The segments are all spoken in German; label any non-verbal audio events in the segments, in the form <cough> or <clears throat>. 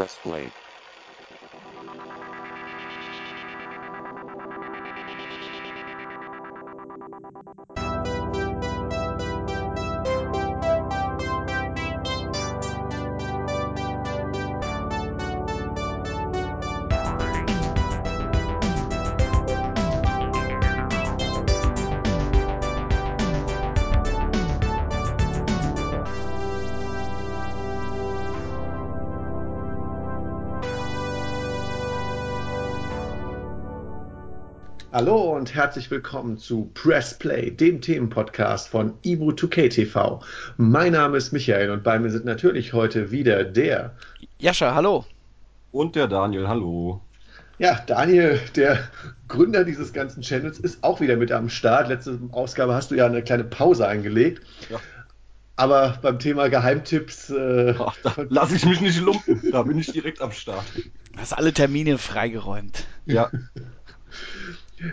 Press Hallo und herzlich willkommen zu Press Play, dem Themenpodcast von Ibu 2K TV. Mein Name ist Michael und bei mir sind natürlich heute wieder der Jascha, hallo. Und der Daniel, hallo. Ja, Daniel, der Gründer dieses ganzen Channels, ist auch wieder mit am Start. Letzte Ausgabe hast du ja eine kleine Pause eingelegt. Ja. Aber beim Thema Geheimtipps. Äh, Ach, da lasse ich mich nicht lumpen. Da bin ich direkt am Start. Du hast alle Termine freigeräumt. Ja. <laughs>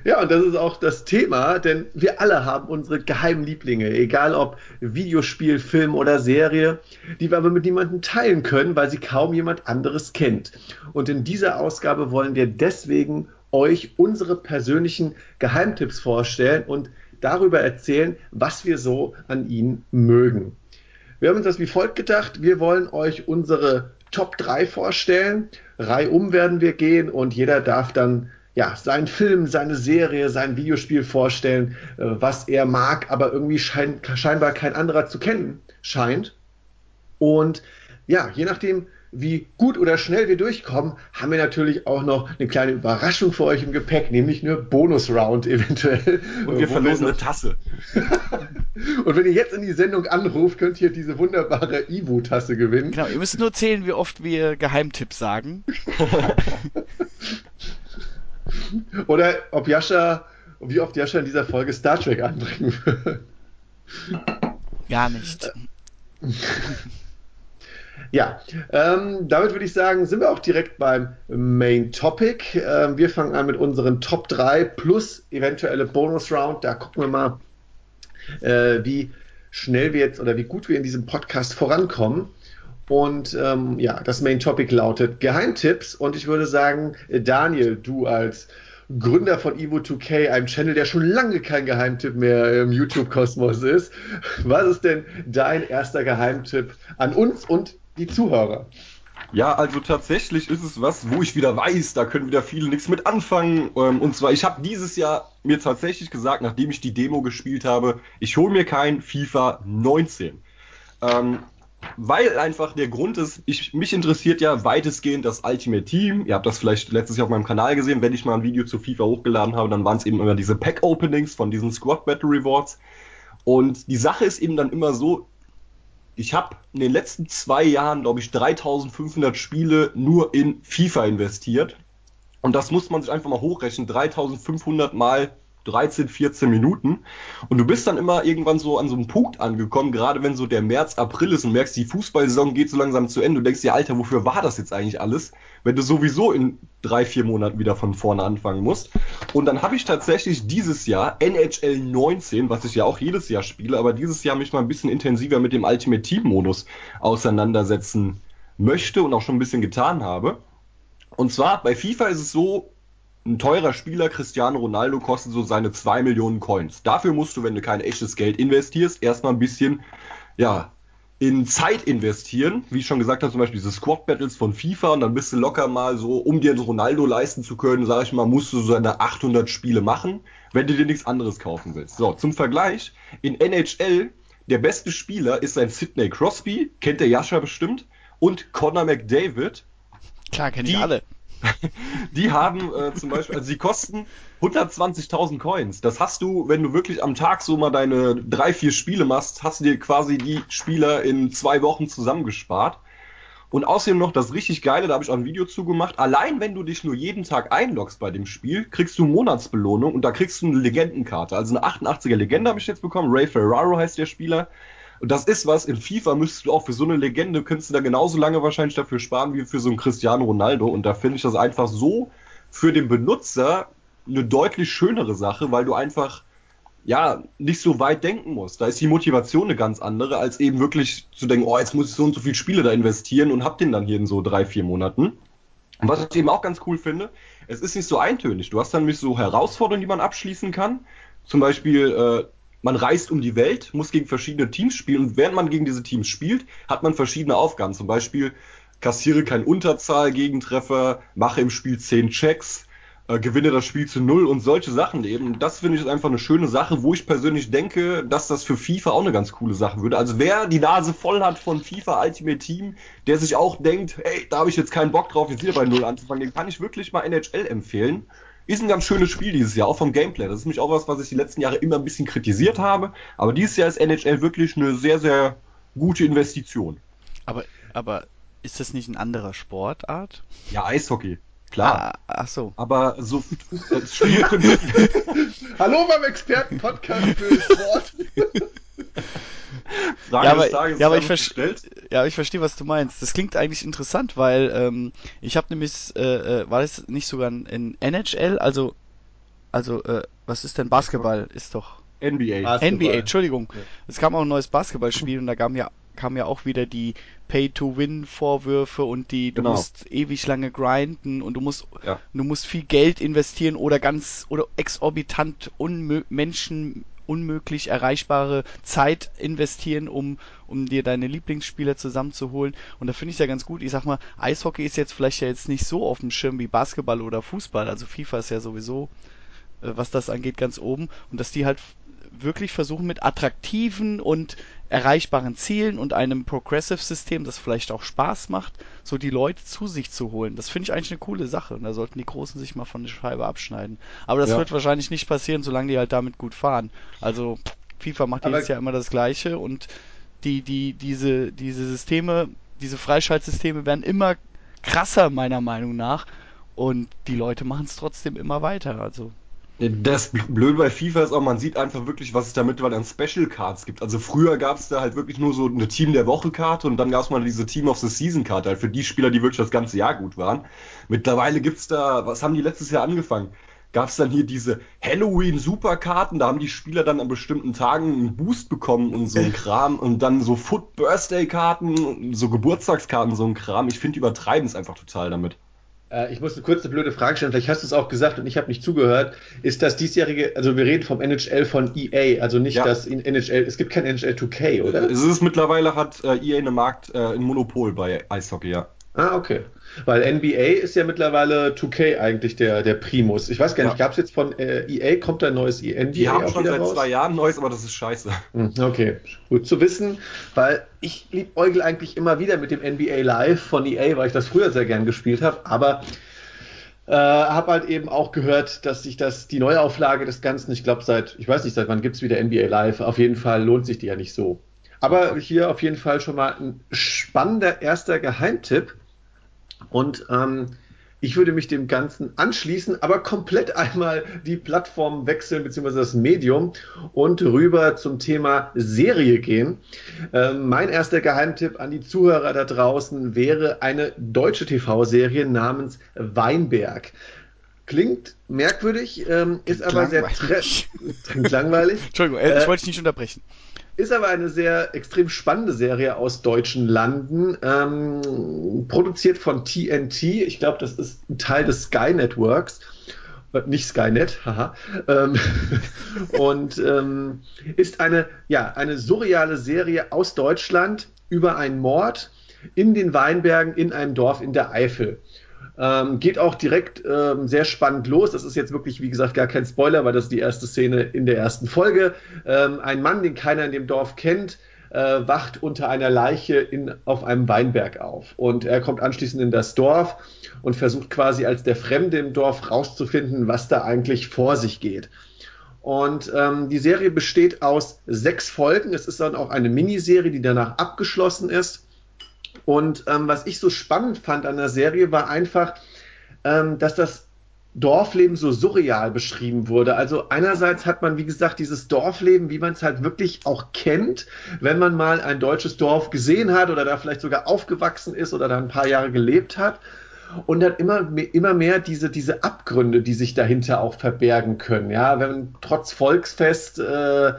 Ja, und das ist auch das Thema, denn wir alle haben unsere geheimen Lieblinge, egal ob Videospiel, Film oder Serie, die wir aber mit niemandem teilen können, weil sie kaum jemand anderes kennt. Und in dieser Ausgabe wollen wir deswegen euch unsere persönlichen Geheimtipps vorstellen und darüber erzählen, was wir so an ihnen mögen. Wir haben uns das wie folgt gedacht. Wir wollen euch unsere Top 3 vorstellen. Reihum werden wir gehen und jeder darf dann ja, seinen Film, seine Serie, sein Videospiel vorstellen, äh, was er mag, aber irgendwie schein, scheinbar kein anderer zu kennen scheint. Und ja, je nachdem, wie gut oder schnell wir durchkommen, haben wir natürlich auch noch eine kleine Überraschung für euch im Gepäck, nämlich eine Bonus-Round eventuell. Und wir verlosen eine Tasse. <laughs> Und wenn ihr jetzt in die Sendung anruft, könnt ihr diese wunderbare Ivo-Tasse gewinnen. Genau, ihr müsst nur zählen, wie oft wir Geheimtipps sagen. <laughs> <laughs> Oder ob Jascha, wie oft Jascha in dieser Folge Star Trek anbringen wird. Gar nicht. Ja, ähm, damit würde ich sagen, sind wir auch direkt beim Main Topic. Ähm, wir fangen an mit unseren Top 3 plus eventuelle Bonus Round. Da gucken wir mal, äh, wie schnell wir jetzt oder wie gut wir in diesem Podcast vorankommen. Und ähm, ja, das Main Topic lautet Geheimtipps. Und ich würde sagen, Daniel, du als Gründer von Evo2K, einem Channel, der schon lange kein Geheimtipp mehr im YouTube-Kosmos ist. Was ist denn dein erster Geheimtipp an uns und die Zuhörer? Ja, also tatsächlich ist es was, wo ich wieder weiß, da können wieder viele nichts mit anfangen. Ähm, und zwar, ich habe dieses Jahr mir tatsächlich gesagt, nachdem ich die Demo gespielt habe, ich hole mir kein FIFA 19. Ähm, weil einfach der Grund ist, ich, mich interessiert ja weitestgehend das Ultimate Team. Ihr habt das vielleicht letztes Jahr auf meinem Kanal gesehen, wenn ich mal ein Video zu FIFA hochgeladen habe, dann waren es eben immer diese Pack-Openings von diesen Squad Battle Rewards. Und die Sache ist eben dann immer so, ich habe in den letzten zwei Jahren, glaube ich, 3500 Spiele nur in FIFA investiert. Und das muss man sich einfach mal hochrechnen. 3500 mal 13, 14 Minuten. Und du bist dann immer irgendwann so an so einem Punkt angekommen, gerade wenn so der März, April ist und merkst, die Fußballsaison geht so langsam zu Ende. Du denkst dir, Alter, wofür war das jetzt eigentlich alles? Wenn du sowieso in drei, vier Monaten wieder von vorne anfangen musst. Und dann habe ich tatsächlich dieses Jahr NHL 19, was ich ja auch jedes Jahr spiele, aber dieses Jahr mich mal ein bisschen intensiver mit dem Ultimate Team Modus auseinandersetzen möchte und auch schon ein bisschen getan habe. Und zwar bei FIFA ist es so, ein teurer Spieler, Cristiano Ronaldo, kostet so seine 2 Millionen Coins. Dafür musst du, wenn du kein echtes Geld investierst, erstmal ein bisschen, ja, in Zeit investieren. Wie ich schon gesagt habe, zum Beispiel diese Squad Battles von FIFA und dann bist du locker mal so, um dir Ronaldo leisten zu können, sag ich mal, musst du so eine 800 Spiele machen, wenn du dir nichts anderes kaufen willst. So, zum Vergleich, in NHL, der beste Spieler ist ein Sidney Crosby, kennt der Jascha bestimmt, und Conor McDavid. Klar, kenne ich alle <laughs> die haben äh, zum Beispiel, also die kosten 120.000 Coins. Das hast du, wenn du wirklich am Tag so mal deine drei, vier Spiele machst, hast du dir quasi die Spieler in zwei Wochen zusammengespart. Und außerdem noch das richtig Geile, da habe ich auch ein Video zugemacht. Allein wenn du dich nur jeden Tag einloggst bei dem Spiel, kriegst du Monatsbelohnung und da kriegst du eine Legendenkarte. Also eine 88er Legende habe ich jetzt bekommen. Ray Ferraro heißt der Spieler. Und das ist was, in FIFA müsstest du auch für so eine Legende, könntest du da genauso lange wahrscheinlich dafür sparen wie für so einen Cristiano Ronaldo. Und da finde ich das einfach so für den Benutzer eine deutlich schönere Sache, weil du einfach ja, nicht so weit denken muss. Da ist die Motivation eine ganz andere, als eben wirklich zu denken, oh, jetzt muss ich so und so viele Spiele da investieren und hab den dann hier in so drei, vier Monaten. Und was ich eben auch ganz cool finde, es ist nicht so eintönig. Du hast dann nämlich so Herausforderungen, die man abschließen kann. Zum Beispiel, äh, man reist um die Welt, muss gegen verschiedene Teams spielen und während man gegen diese Teams spielt, hat man verschiedene Aufgaben. Zum Beispiel kassiere kein Unterzahl-Gegentreffer, mache im Spiel zehn Checks, äh, gewinne das Spiel zu null und solche Sachen eben. Das finde ich ist einfach eine schöne Sache, wo ich persönlich denke, dass das für FIFA auch eine ganz coole Sache würde. Also wer die Nase voll hat von FIFA Ultimate Team, der sich auch denkt, hey, da habe ich jetzt keinen Bock drauf, jetzt wieder bei null anzufangen, den kann ich wirklich mal NHL empfehlen. Ist ein ganz schönes Spiel dieses Jahr, auch vom Gameplay. Das ist nämlich auch was, was ich die letzten Jahre immer ein bisschen kritisiert habe. Aber dieses Jahr ist NHL wirklich eine sehr, sehr gute Investition. Aber, aber ist das nicht ein anderer Sportart? Ja, Eishockey. Klar. Ah, ach so. Aber so das Spielprinzip. <laughs> <laughs> Hallo beim Experten-Podcast für Sport. <laughs> Frage ja, aber, Tages ja, aber ich, damit verste- gestellt. ja, ich verstehe, was du meinst. Das klingt eigentlich interessant, weil ähm, ich habe nämlich, äh, äh, war das nicht sogar in NHL, also, also, äh, was ist denn Basketball? Ist doch NBA. Basketball. NBA, Entschuldigung. Ja. Es kam auch ein neues Basketballspiel und da kam ja, kam ja auch wieder die Pay-to-Win-Vorwürfe und die, du Genau. musst ewig lange grinden und du musst, Ja. du musst viel Geld investieren oder ganz, oder exorbitant unmö Menschen unmöglich erreichbare Zeit investieren, um, um dir deine Lieblingsspieler zusammenzuholen. Und da finde ich es ja ganz gut. Ich sag mal, Eishockey ist jetzt vielleicht ja jetzt nicht so auf dem Schirm wie Basketball oder Fußball. Also FIFA ist ja sowieso äh, was das angeht, ganz oben. Und dass die halt wirklich versuchen mit attraktiven und erreichbaren Zielen und einem Progressive-System, das vielleicht auch Spaß macht, so die Leute zu sich zu holen. Das finde ich eigentlich eine coole Sache. Und da sollten die Großen sich mal von der Scheibe abschneiden. Aber das Ja. wird wahrscheinlich nicht passieren, solange die halt damit gut fahren. Also FIFA macht Aber- jedes Jahr immer das Gleiche und die, die, diese, diese Systeme, diese Freischaltsysteme werden immer krasser, meiner Meinung nach. Und die Leute machen es trotzdem immer weiter. Also Das Blöde bei FIFA ist auch, man sieht einfach wirklich, was es da mittlerweile an Special Cards gibt. Also früher gab es da halt wirklich nur so eine Team der Woche Karte und dann gab es mal diese Team of the Season Karte, halt für die Spieler, die wirklich das ganze Jahr gut waren. Mittlerweile gibt's da, was haben die letztes Jahr angefangen? Gab es dann hier diese Halloween Superkarten, da haben die Spieler dann an bestimmten Tagen einen Boost bekommen und so ein Kram und dann so Foot Birthday Karten, so Geburtstagskarten, so ein Kram. Ich finde, die übertreiben es einfach total damit. Äh, ich muss eine kurze blöde Frage stellen, vielleicht hast du es auch gesagt und ich habe nicht zugehört. Ist das diesjährige, also wir reden vom NHL von EA, also nicht Ja. das in NHL, es gibt kein NHL 2K, oder? Es ist mittlerweile hat äh, EA eine Markt, äh, ein Monopol bei Eishockey, ja. Ah, okay. Weil NBA ist ja mittlerweile 2K eigentlich der, der Primus. Ich weiß gar nicht, Ja. gab es jetzt von äh, EA, kommt da ein neues NBA Die haben schon seit raus? zwei Jahren Neues, aber das ist scheiße. Hm, Okay, gut zu wissen, weil ich liebäugel eigentlich immer wieder mit dem NBA Live von EA, weil ich das früher sehr gern gespielt habe, aber äh, habe halt eben auch gehört, dass sich das, die Neuauflage des Ganzen, ich glaube seit, ich weiß nicht, seit wann gibt's wieder NBA Live, auf jeden Fall lohnt sich die ja nicht so. Aber hier auf jeden Fall schon mal ein spannender erster Geheimtipp und ähm, ich würde mich dem Ganzen anschließen, aber komplett <laughs> einmal die Plattform wechseln, beziehungsweise das Medium und rüber zum Thema Serie gehen. Ähm, mein erster Geheimtipp an die Zuhörer da draußen wäre eine deutsche TV-Serie namens Weinberg. Klingt merkwürdig, ähm, ist aber sehr langweilig. <laughs> Entschuldigung, äh, ich Äh, wollte dich nicht unterbrechen. Ist aber eine sehr extrem spannende Serie aus deutschen Landen, ähm, produziert von TNT. Ich glaube, das ist ein Teil des Sky Networks. Äh, Nicht Skynet, haha. Ähm, <laughs> und ähm, ist eine, ja, eine surreale Serie aus Deutschland über einen Mord in den Weinbergen in einem Dorf in der Eifel. Ähm, geht auch direkt ähm, sehr spannend los. Das ist jetzt wirklich, wie gesagt, gar kein Spoiler, weil das ist die erste Szene in der ersten Folge. Ähm, ein Mann, den keiner in dem Dorf kennt, äh, wacht unter einer Leiche in, auf einem Weinberg auf. Und er kommt anschließend in das Dorf und versucht quasi als der Fremde im Dorf rauszufinden, was da eigentlich vor sich geht. Und ähm, die Serie besteht aus sechs Folgen. Es ist dann auch eine Miniserie, die danach abgeschlossen ist. Und ähm, was ich so spannend fand an der Serie war einfach, ähm, dass das Dorfleben so surreal beschrieben wurde. Also einerseits hat man, wie gesagt, dieses Dorfleben, wie man es halt wirklich auch kennt, wenn man mal ein deutsches Dorf gesehen hat oder da vielleicht sogar aufgewachsen ist oder da ein paar Jahre gelebt hat. und dann immer, immer mehr diese, diese Abgründe, die sich dahinter auch verbergen können. Ja, wenn trotz Volksfest äh,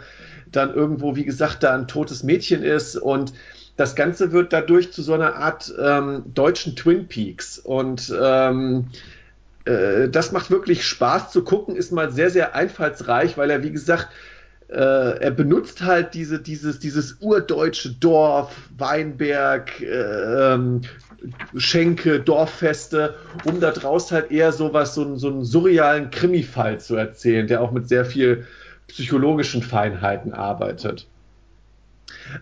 dann irgendwo, wie gesagt, da ein totes Mädchen ist und das Ganze wird dadurch zu so einer Art ähm, deutschen Twin Peaks und ähm, äh, das macht wirklich Spaß zu gucken, ist mal sehr, sehr einfallsreich, weil er, wie gesagt, äh, er benutzt halt diese, dieses, dieses urdeutsche Dorf, Weinberg, äh, ähm, Schenke, Dorffeste, um da draus halt eher sowas, so, so einen surrealen Krimi-Fall zu erzählen, der auch mit sehr viel psychologischen Feinheiten arbeitet.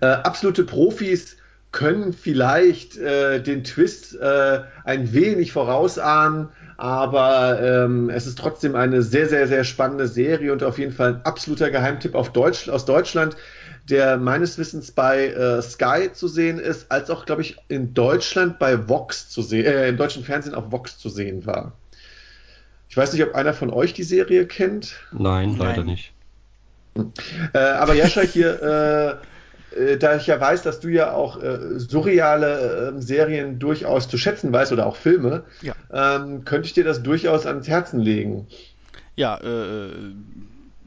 Äh, absolute Profis können vielleicht äh, den Twist äh, ein wenig vorausahnen, aber ähm, es ist trotzdem eine sehr, sehr, sehr spannende Serie und auf jeden Fall ein absoluter Geheimtipp auf Deutsch, aus Deutschland, der meines Wissens bei äh, Sky zu sehen ist, als auch, glaube ich, in Deutschland bei Vox zu sehen, äh, im deutschen Fernsehen auf Vox zu sehen war. Ich weiß nicht, ob einer von euch die Serie kennt. Nein, leider Nein. nicht. Äh, aber Jascha hier, äh, äh, da ich ja weiß, dass du ja auch äh, surreale äh, Serien durchaus zu schätzen weißt oder auch Filme, ja. ähm, könnte ich dir das durchaus ans Herzen legen. Ja, äh,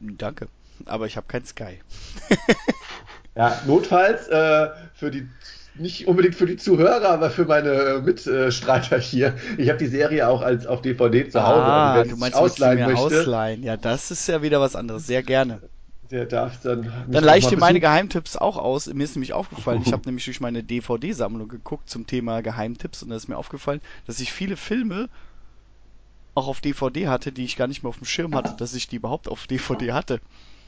danke. Aber ich habe kein Sky. <laughs> ja, notfalls für die nicht unbedingt für die Zuhörer, aber für meine Mitstreiter hier. Ich habe die Serie auch als auf DVD zu Hause. Ah, du meinst, ausleihen möchte. ausleihen. Ja, das ist ja wieder was anderes. Sehr gerne der darf dann. Dann leih ich dir meine Geheimtipps auch aus. Mir ist nämlich aufgefallen, ich <laughs> habe nämlich durch meine DVD-Sammlung geguckt zum Thema Geheimtipps und da ist mir aufgefallen, dass ich viele Filme auch auf DVD hatte, die ich gar nicht mehr auf dem Schirm hatte, dass ich die überhaupt auf DVD hatte.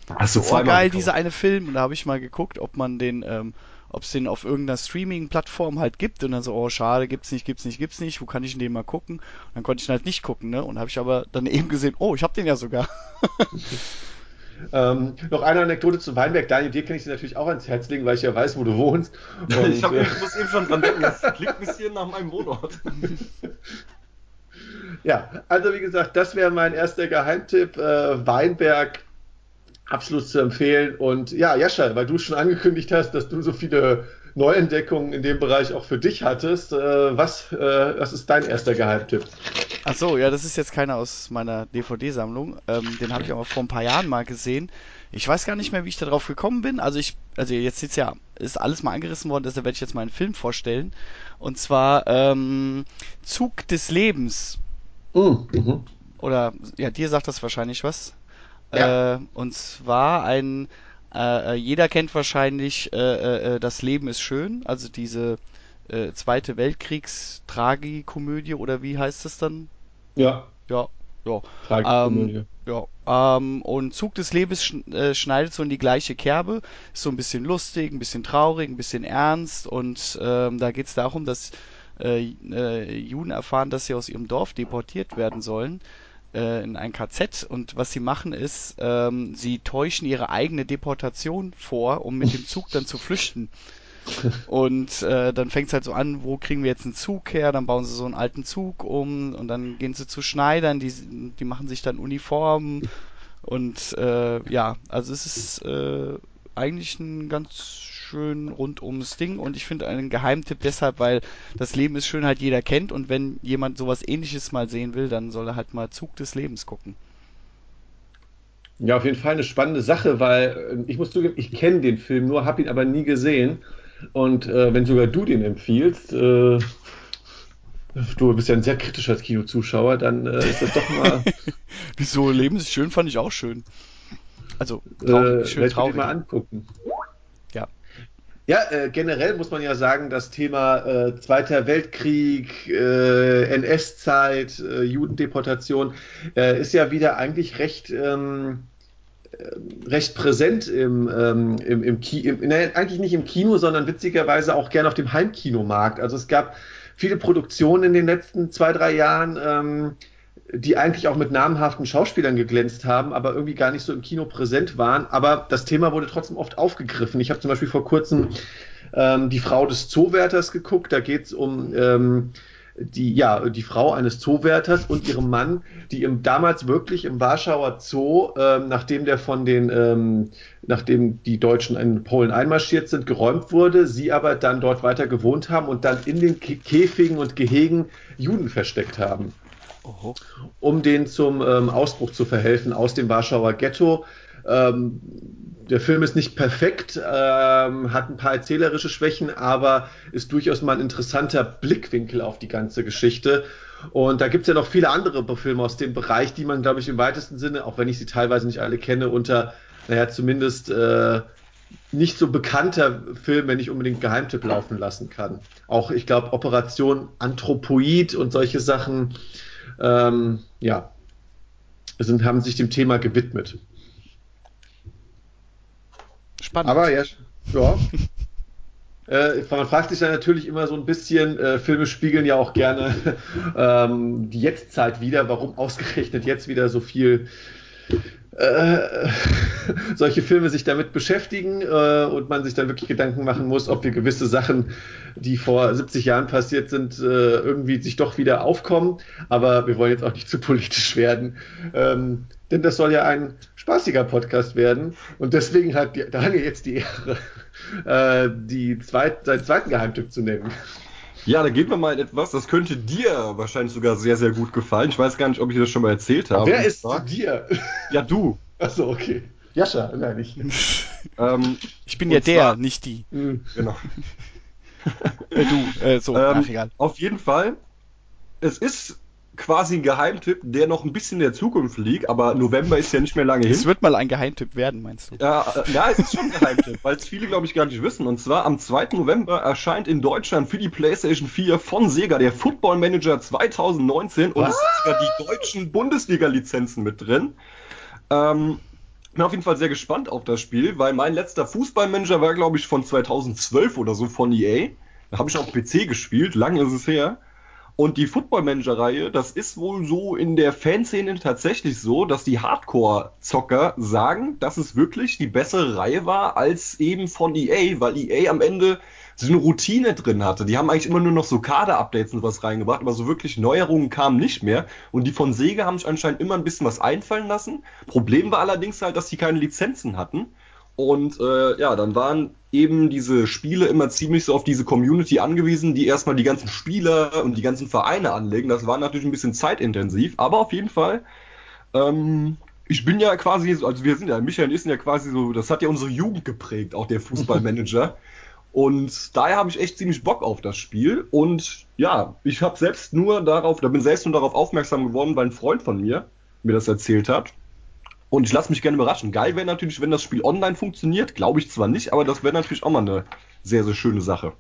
Achso, voll geil, dieser eine Film. Und da habe ich mal geguckt, ob man den, ähm, ob es den auf irgendeiner Streaming-Plattform halt gibt. Und dann so, oh schade, gibt's nicht, gibt's nicht, gibt's nicht. Wo kann ich den mal gucken? Und dann konnte ich ihn halt nicht gucken, ne? Und habe ich aber dann <laughs> eben gesehen, oh, ich habe den ja sogar. <laughs> Ähm, noch eine Anekdote zu Weinberg. Daniel, dir kann ich sie natürlich auch ans Herz legen, weil ich ja weiß, wo du wohnst. <laughs> Und, ich, hab, äh, ich muss eben schon dran denken, das klingt ein bisschen nach meinem Wohnort. <laughs> ja, also wie gesagt, das wäre mein erster Geheimtipp. Äh, Weinberg absolut zu empfehlen. Und ja, Jascha, weil du schon angekündigt hast, dass du so viele Neuentdeckungen in dem Bereich auch für dich hattest, äh, was, äh, was ist dein erster Geheimtipp? Ach so, ja, das ist jetzt keiner aus meiner DVD-Sammlung. Ähm, den habe ich aber vor ein paar Jahren mal gesehen. Ich weiß gar nicht mehr, wie ich darauf gekommen bin. Also ich, also jetzt ist ja, ist alles mal angerissen worden, deshalb werde ich jetzt mal einen Film vorstellen. Und zwar ähm, Zug des Lebens. Mm, mhm. Oder ja, dir sagt das wahrscheinlich was. Ja. Äh, und zwar ein, äh, äh jeder kennt wahrscheinlich äh, äh, äh, Das Leben ist schön, also diese äh, Zweite Weltkriegs-Tragikomödie oder wie heißt das dann? Ja. Ja, ja. Tragikomödie. Ähm, ja. Ähm, und Zug des Lebens sch äh, schneidet so in die gleiche Kerbe. Ist so ein bisschen lustig, ein bisschen traurig, ein bisschen ernst. Und ähm, da geht es darum, dass äh, äh, Juden erfahren, dass sie aus ihrem Dorf deportiert werden sollen äh, in ein KZ. Und was sie machen ist, ähm, sie täuschen ihre eigene Deportation vor, um mit dem Zug dann zu flüchten. <laughs> Und äh, dann fängt es halt so an, wo kriegen wir jetzt einen Zug her? Dann bauen sie so einen alten Zug um und dann gehen sie zu Schneidern, die, die machen sich dann Uniformen. Und äh, ja, also es ist äh, eigentlich ein ganz schön rund ums Ding und ich finde einen Geheimtipp deshalb, weil das Leben ist schön halt jeder kennt und wenn jemand sowas ähnliches mal sehen will, dann soll er halt mal Zug des Lebens gucken. Ja, auf jeden Fall eine spannende Sache, weil äh, ich muss zugeben, ich kenne den Film nur, habe ihn aber nie gesehen. Und äh, wenn sogar du den empfiehlst, äh, du bist ja ein sehr kritischer Kinozuschauer, dann äh, ist das doch mal. <laughs> Wieso? Leben ist schön, fand ich auch schön. Also, traurig, äh, schön traurig. mal angucken. Ja. Äh, generell muss man ja sagen, das Thema äh, Zweiter Weltkrieg, äh, NS-Zeit, äh, Judendeportation äh, ist ja wieder eigentlich recht ähm, recht präsent im, ähm, im, im, Ki im nein, eigentlich nicht im Kino, sondern witzigerweise auch gern auf dem Heimkinomarkt. Also es gab viele Produktionen in den letzten zwei, drei Jahren, ähm, die eigentlich auch mit namhaften Schauspielern geglänzt haben, aber irgendwie gar nicht so im Kino präsent waren. Aber das Thema wurde trotzdem oft aufgegriffen. Ich habe zum Beispiel vor kurzem ähm, die Frau des Zoowärters geguckt. Da geht es um ähm, die, ja, die Frau eines Zoowärters und ihrem Mann, die im, damals wirklich im Warschauer Zoo, ähm, nachdem der von den, ähm, nachdem die Deutschen in Polen einmarschiert sind, geräumt wurde, sie aber dann dort weiter gewohnt haben und dann in den Käfigen und Gehegen Juden versteckt haben. Oho. Um denen zum ähm, Ausbruch zu verhelfen aus dem Warschauer Ghetto. Ähm, der Film ist nicht perfekt, ähm, hat ein paar erzählerische Schwächen, aber ist durchaus mal ein interessanter Blickwinkel auf die ganze Geschichte. Und da gibt es ja noch viele andere Filme aus dem Bereich, die man, glaube ich, im weitesten Sinne, auch wenn ich sie teilweise nicht alle kenne, unter, naja, zumindest äh, nicht so bekannter Film, wenn nicht unbedingt Geheimtipp laufen lassen kann. Auch, ich glaube, Operation Anthropoid und solche Sachen, ähm, ja, sind, haben sich dem Thema gewidmet. Spannend. Aber ja, ja. <laughs> Äh, man fragt sich dann natürlich immer so ein bisschen, äh, Filme spiegeln ja auch gerne <laughs> ähm, die Jetztzeit wieder, warum ausgerechnet jetzt wieder so viel äh, <laughs> solche Filme sich damit beschäftigen äh, und man sich dann wirklich Gedanken machen muss, ob wir gewisse Sachen, die vor 70 Jahren passiert sind, äh, irgendwie sich doch wieder aufkommen. Aber wir wollen jetzt auch nicht zu politisch werden. Ähm, denn das soll ja ein spaßiger Podcast werden. Und deswegen hat Daniel jetzt die Ehre, äh, die zweit, seinen zweiten Geheimtipp zu nennen. Ja, da gehen wir mal in etwas, das könnte dir wahrscheinlich sogar sehr, sehr gut gefallen. Ich weiß gar nicht, ob ich das schon mal erzählt habe. Wer ist zu dir? Ja, du. Achso, okay. Jascha, nein, ich. ähm, ich bin ja der, zwar, nicht die. Mhm. Genau. äh, du, äh, so, ähm, ach, egal. Auf jeden Fall, es ist quasi ein Geheimtipp, der noch ein bisschen in der Zukunft liegt, aber November ist ja nicht mehr lange hin. Es wird mal ein Geheimtipp werden, meinst du? Ja, äh, ja es ist schon ein Geheimtipp, <laughs> weil es viele, glaube ich, gar nicht wissen. Und zwar am 2. November erscheint in Deutschland für die PlayStation 4 von Sega der Football Manager 2019 und es sind sogar die deutschen Bundesliga-Lizenzen mit drin. Ähm, bin auf jeden Fall sehr gespannt auf das Spiel, weil mein letzter Fußballmanager war, glaube ich, von 2012 oder so von EA. Da habe ich auf PC gespielt, lange ist es her. Und die Football Manager Reihe, das ist wohl so in der Fanszene tatsächlich so, dass die Hardcore-Zocker sagen, dass es wirklich die bessere Reihe war als eben von EA, weil EA am Ende so eine Routine drin hatte. Die haben eigentlich immer nur noch so Kader-Updates und was reingebracht, aber so wirklich Neuerungen kamen nicht mehr. Und die von Sega haben sich anscheinend immer ein bisschen was einfallen lassen. Problem war allerdings halt, dass die keine Lizenzen hatten. Und äh, ja, dann waren eben diese Spiele immer ziemlich so auf diese Community angewiesen, die erstmal die ganzen Spieler und die ganzen Vereine anlegen. Das war natürlich ein bisschen zeitintensiv, aber auf jeden Fall. Ähm, ich bin ja quasi, also wir sind ja, Michael ist ja quasi so, das hat ja unsere Jugend geprägt, auch der Fußballmanager. <laughs> Und daher habe ich echt ziemlich Bock auf das Spiel. Und ja, ich habe selbst nur darauf, da bin selbst nur darauf aufmerksam geworden, weil ein Freund von mir mir das erzählt hat. Und ich lasse mich gerne überraschen. Geil wäre natürlich, wenn das Spiel online funktioniert. Glaube ich zwar nicht, aber das wäre natürlich auch mal eine sehr, sehr schöne Sache.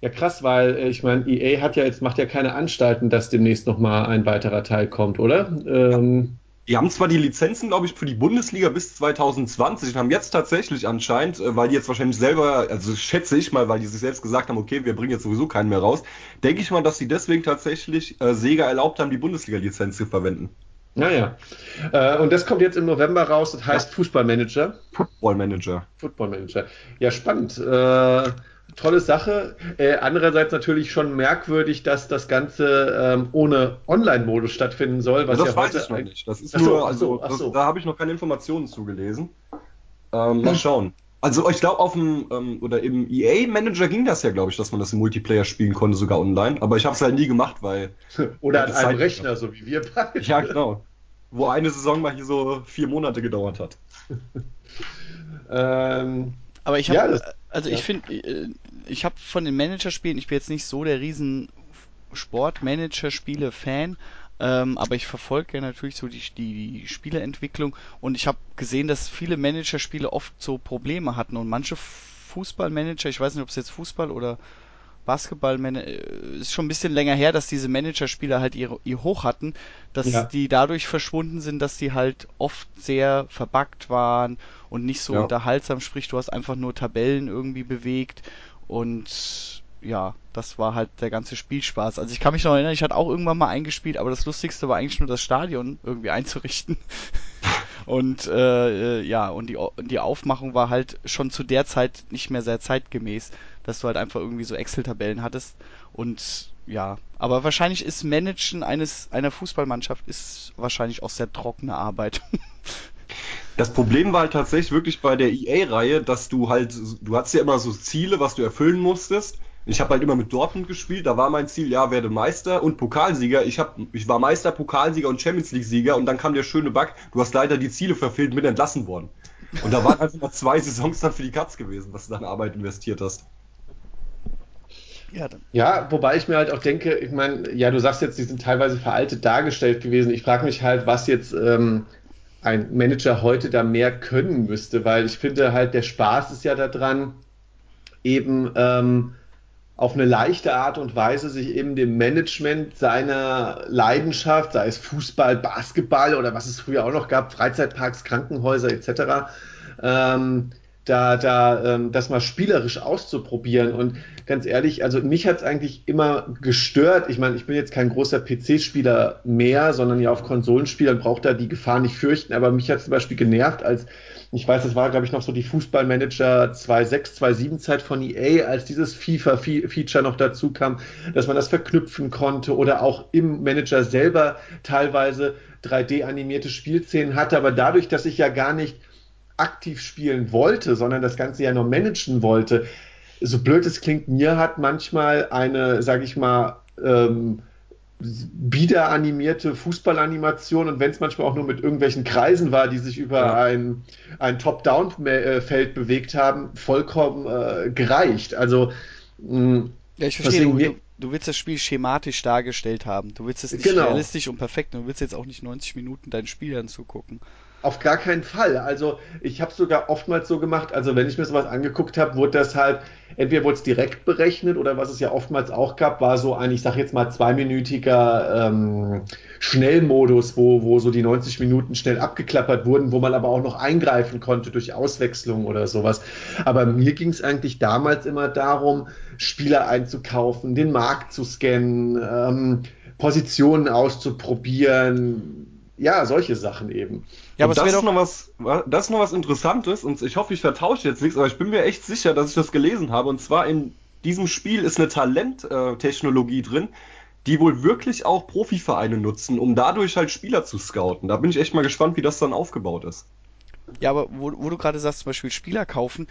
Ja, krass, weil äh, ich meine, EA hat ja jetzt macht ja keine Anstalten, dass demnächst nochmal ein weiterer Teil kommt, oder? Ähm, die haben zwar die Lizenzen, glaube ich, für die Bundesliga bis 2020 und haben jetzt tatsächlich anscheinend, äh, weil die jetzt wahrscheinlich selber, also schätze ich mal, weil die sich selbst gesagt haben, okay, wir bringen jetzt sowieso keinen mehr raus, denke ich mal, dass sie deswegen tatsächlich äh, Sega erlaubt haben, die Bundesliga-Lizenz zu verwenden. Naja. Äh, und das kommt jetzt im November raus, das heißt ja. Fußballmanager. Football Manager. Football Manager. Ja, spannend. Äh, tolle Sache. Äh, andererseits natürlich schon merkwürdig, dass das Ganze ähm, ohne Online-Modus stattfinden soll. Was ja, das ja weiß ich noch nicht. Das ist ach nur, also, ach so. da habe ich noch keine Informationen zugelesen. Ähm, mal <clears throat> schauen. Also ich glaube auf dem ähm, oder im EA Manager ging das ja, glaube ich, dass man das im Multiplayer spielen konnte, sogar online. Aber ich habe es halt nie gemacht, weil <laughs> oder an einem Rechner, so wie wir beide. Ja, genau. Wo eine Saison mal hier so vier Monate gedauert hat. <laughs> ähm, Aber ich habe, ja, also ja. ich finde, äh, ich habe von den Managerspielen, ich bin jetzt nicht so der riesen Sportmanager-Spiele-Fan, ähm, aber ich verfolge ja natürlich so die, die, die Spieleentwicklung und ich habe gesehen, dass viele Managerspiele oft so Probleme hatten und manche Fußballmanager, ich weiß nicht, ob es jetzt Fußball oder Basketball äh, ist schon ein bisschen länger her, dass diese Managerspiele halt ihr, ihr Hoch hatten, dass ja. die dadurch verschwunden sind, dass die halt oft sehr verbuggt waren und nicht so ja. unterhaltsam, sprich du hast einfach nur Tabellen irgendwie bewegt und ja, das war halt der ganze Spielspaß. Also ich kann mich noch erinnern, ich hatte auch irgendwann mal eingespielt, aber das Lustigste war eigentlich nur das Stadion irgendwie einzurichten. <laughs> und äh, äh, ja, und die, die Aufmachung war halt schon zu der Zeit nicht mehr sehr zeitgemäß, dass du halt einfach irgendwie so Excel-Tabellen hattest. Und ja, aber wahrscheinlich ist Managen eines einer Fußballmannschaft ist wahrscheinlich auch sehr trockene Arbeit. <laughs> Das Problem war halt tatsächlich wirklich bei der EA-Reihe, dass du halt, du hattest ja immer so Ziele, was du erfüllen musstest. Ich habe halt immer mit Dortmund gespielt, da war mein Ziel, ja, werde Meister und Pokalsieger. Ich, hab, ich war Meister, Pokalsieger und Champions League-Sieger und dann kam der schöne Bug, du hast leider die Ziele verfehlt, mit entlassen worden. Und da waren einfach mal zwei <laughs> Saisons dann für die Katz gewesen, was du dann Arbeit investiert hast. Ja, ja, wobei ich mir halt auch denke, ich meine, ja, du sagst jetzt, die sind teilweise veraltet dargestellt gewesen. Ich frage mich halt, was jetzt ähm, ein Manager heute da mehr können müsste, weil ich finde halt, der Spaß ist ja daran, eben ähm, auf eine leichte Art und Weise sich eben dem Management seiner Leidenschaft, sei es Fußball, Basketball oder was es früher auch noch gab, Freizeitparks, Krankenhäuser etc., ähm, da, da ähm, das mal spielerisch auszuprobieren. Und ganz ehrlich, also mich hat es eigentlich immer gestört. Ich meine, ich bin jetzt kein großer PC-Spieler mehr, sondern ja auf Konsolenspielern braucht da die Gefahr nicht fürchten. Aber mich hat zum Beispiel genervt, als ich weiß, das war, glaube ich, noch so die Fußballmanager 2.6, 2.7 Zeit von EA, als dieses FIFA-Feature noch dazu kam, dass man das verknüpfen konnte oder auch im Manager selber teilweise 3D-animierte Spielszenen hatte. Aber dadurch, dass ich ja gar nicht aktiv spielen wollte, sondern das Ganze ja nur managen wollte, so blöd es klingt, mir hat manchmal eine, sag ich mal, ähm, bieder animierte Fußballanimation und wenn es manchmal auch nur mit irgendwelchen Kreisen war, die sich über ja. ein, ein Top-Down-Feld bewegt haben, vollkommen äh, gereicht. Also mh, ja, ich verstehe, du, du, du, willst das Spiel schematisch dargestellt haben. Du willst es nicht genau. realistisch und perfekt. Du willst jetzt auch nicht 90 Minuten deinen Spielern zugucken. Auf gar keinen Fall. Also ich habe sogar oftmals so gemacht, also wenn ich mir sowas angeguckt habe, wurde das halt, entweder wurde es direkt berechnet oder was es ja oftmals auch gab, war so ein, ich sag jetzt mal, zweiminütiger ähm, Schnellmodus, wo, wo so die 90 Minuten schnell abgeklappert wurden, wo man aber auch noch eingreifen konnte durch Auswechslung oder sowas. Aber mir ging es eigentlich damals immer darum, Spieler einzukaufen, den Markt zu scannen, ähm, Positionen auszuprobieren, ja, solche Sachen eben. Ja, aber das ist noch was, das ist noch was Interessantes und ich hoffe, ich vertausche jetzt nichts, aber ich bin mir echt sicher, dass ich das gelesen habe und zwar in diesem Spiel ist eine Talenttechnologie drin, die wohl wirklich auch Profivereine nutzen, um dadurch halt Spieler zu scouten. Da bin ich echt mal gespannt, wie das dann aufgebaut ist. Ja, aber wo, wo du gerade sagst, zum Beispiel Spieler kaufen,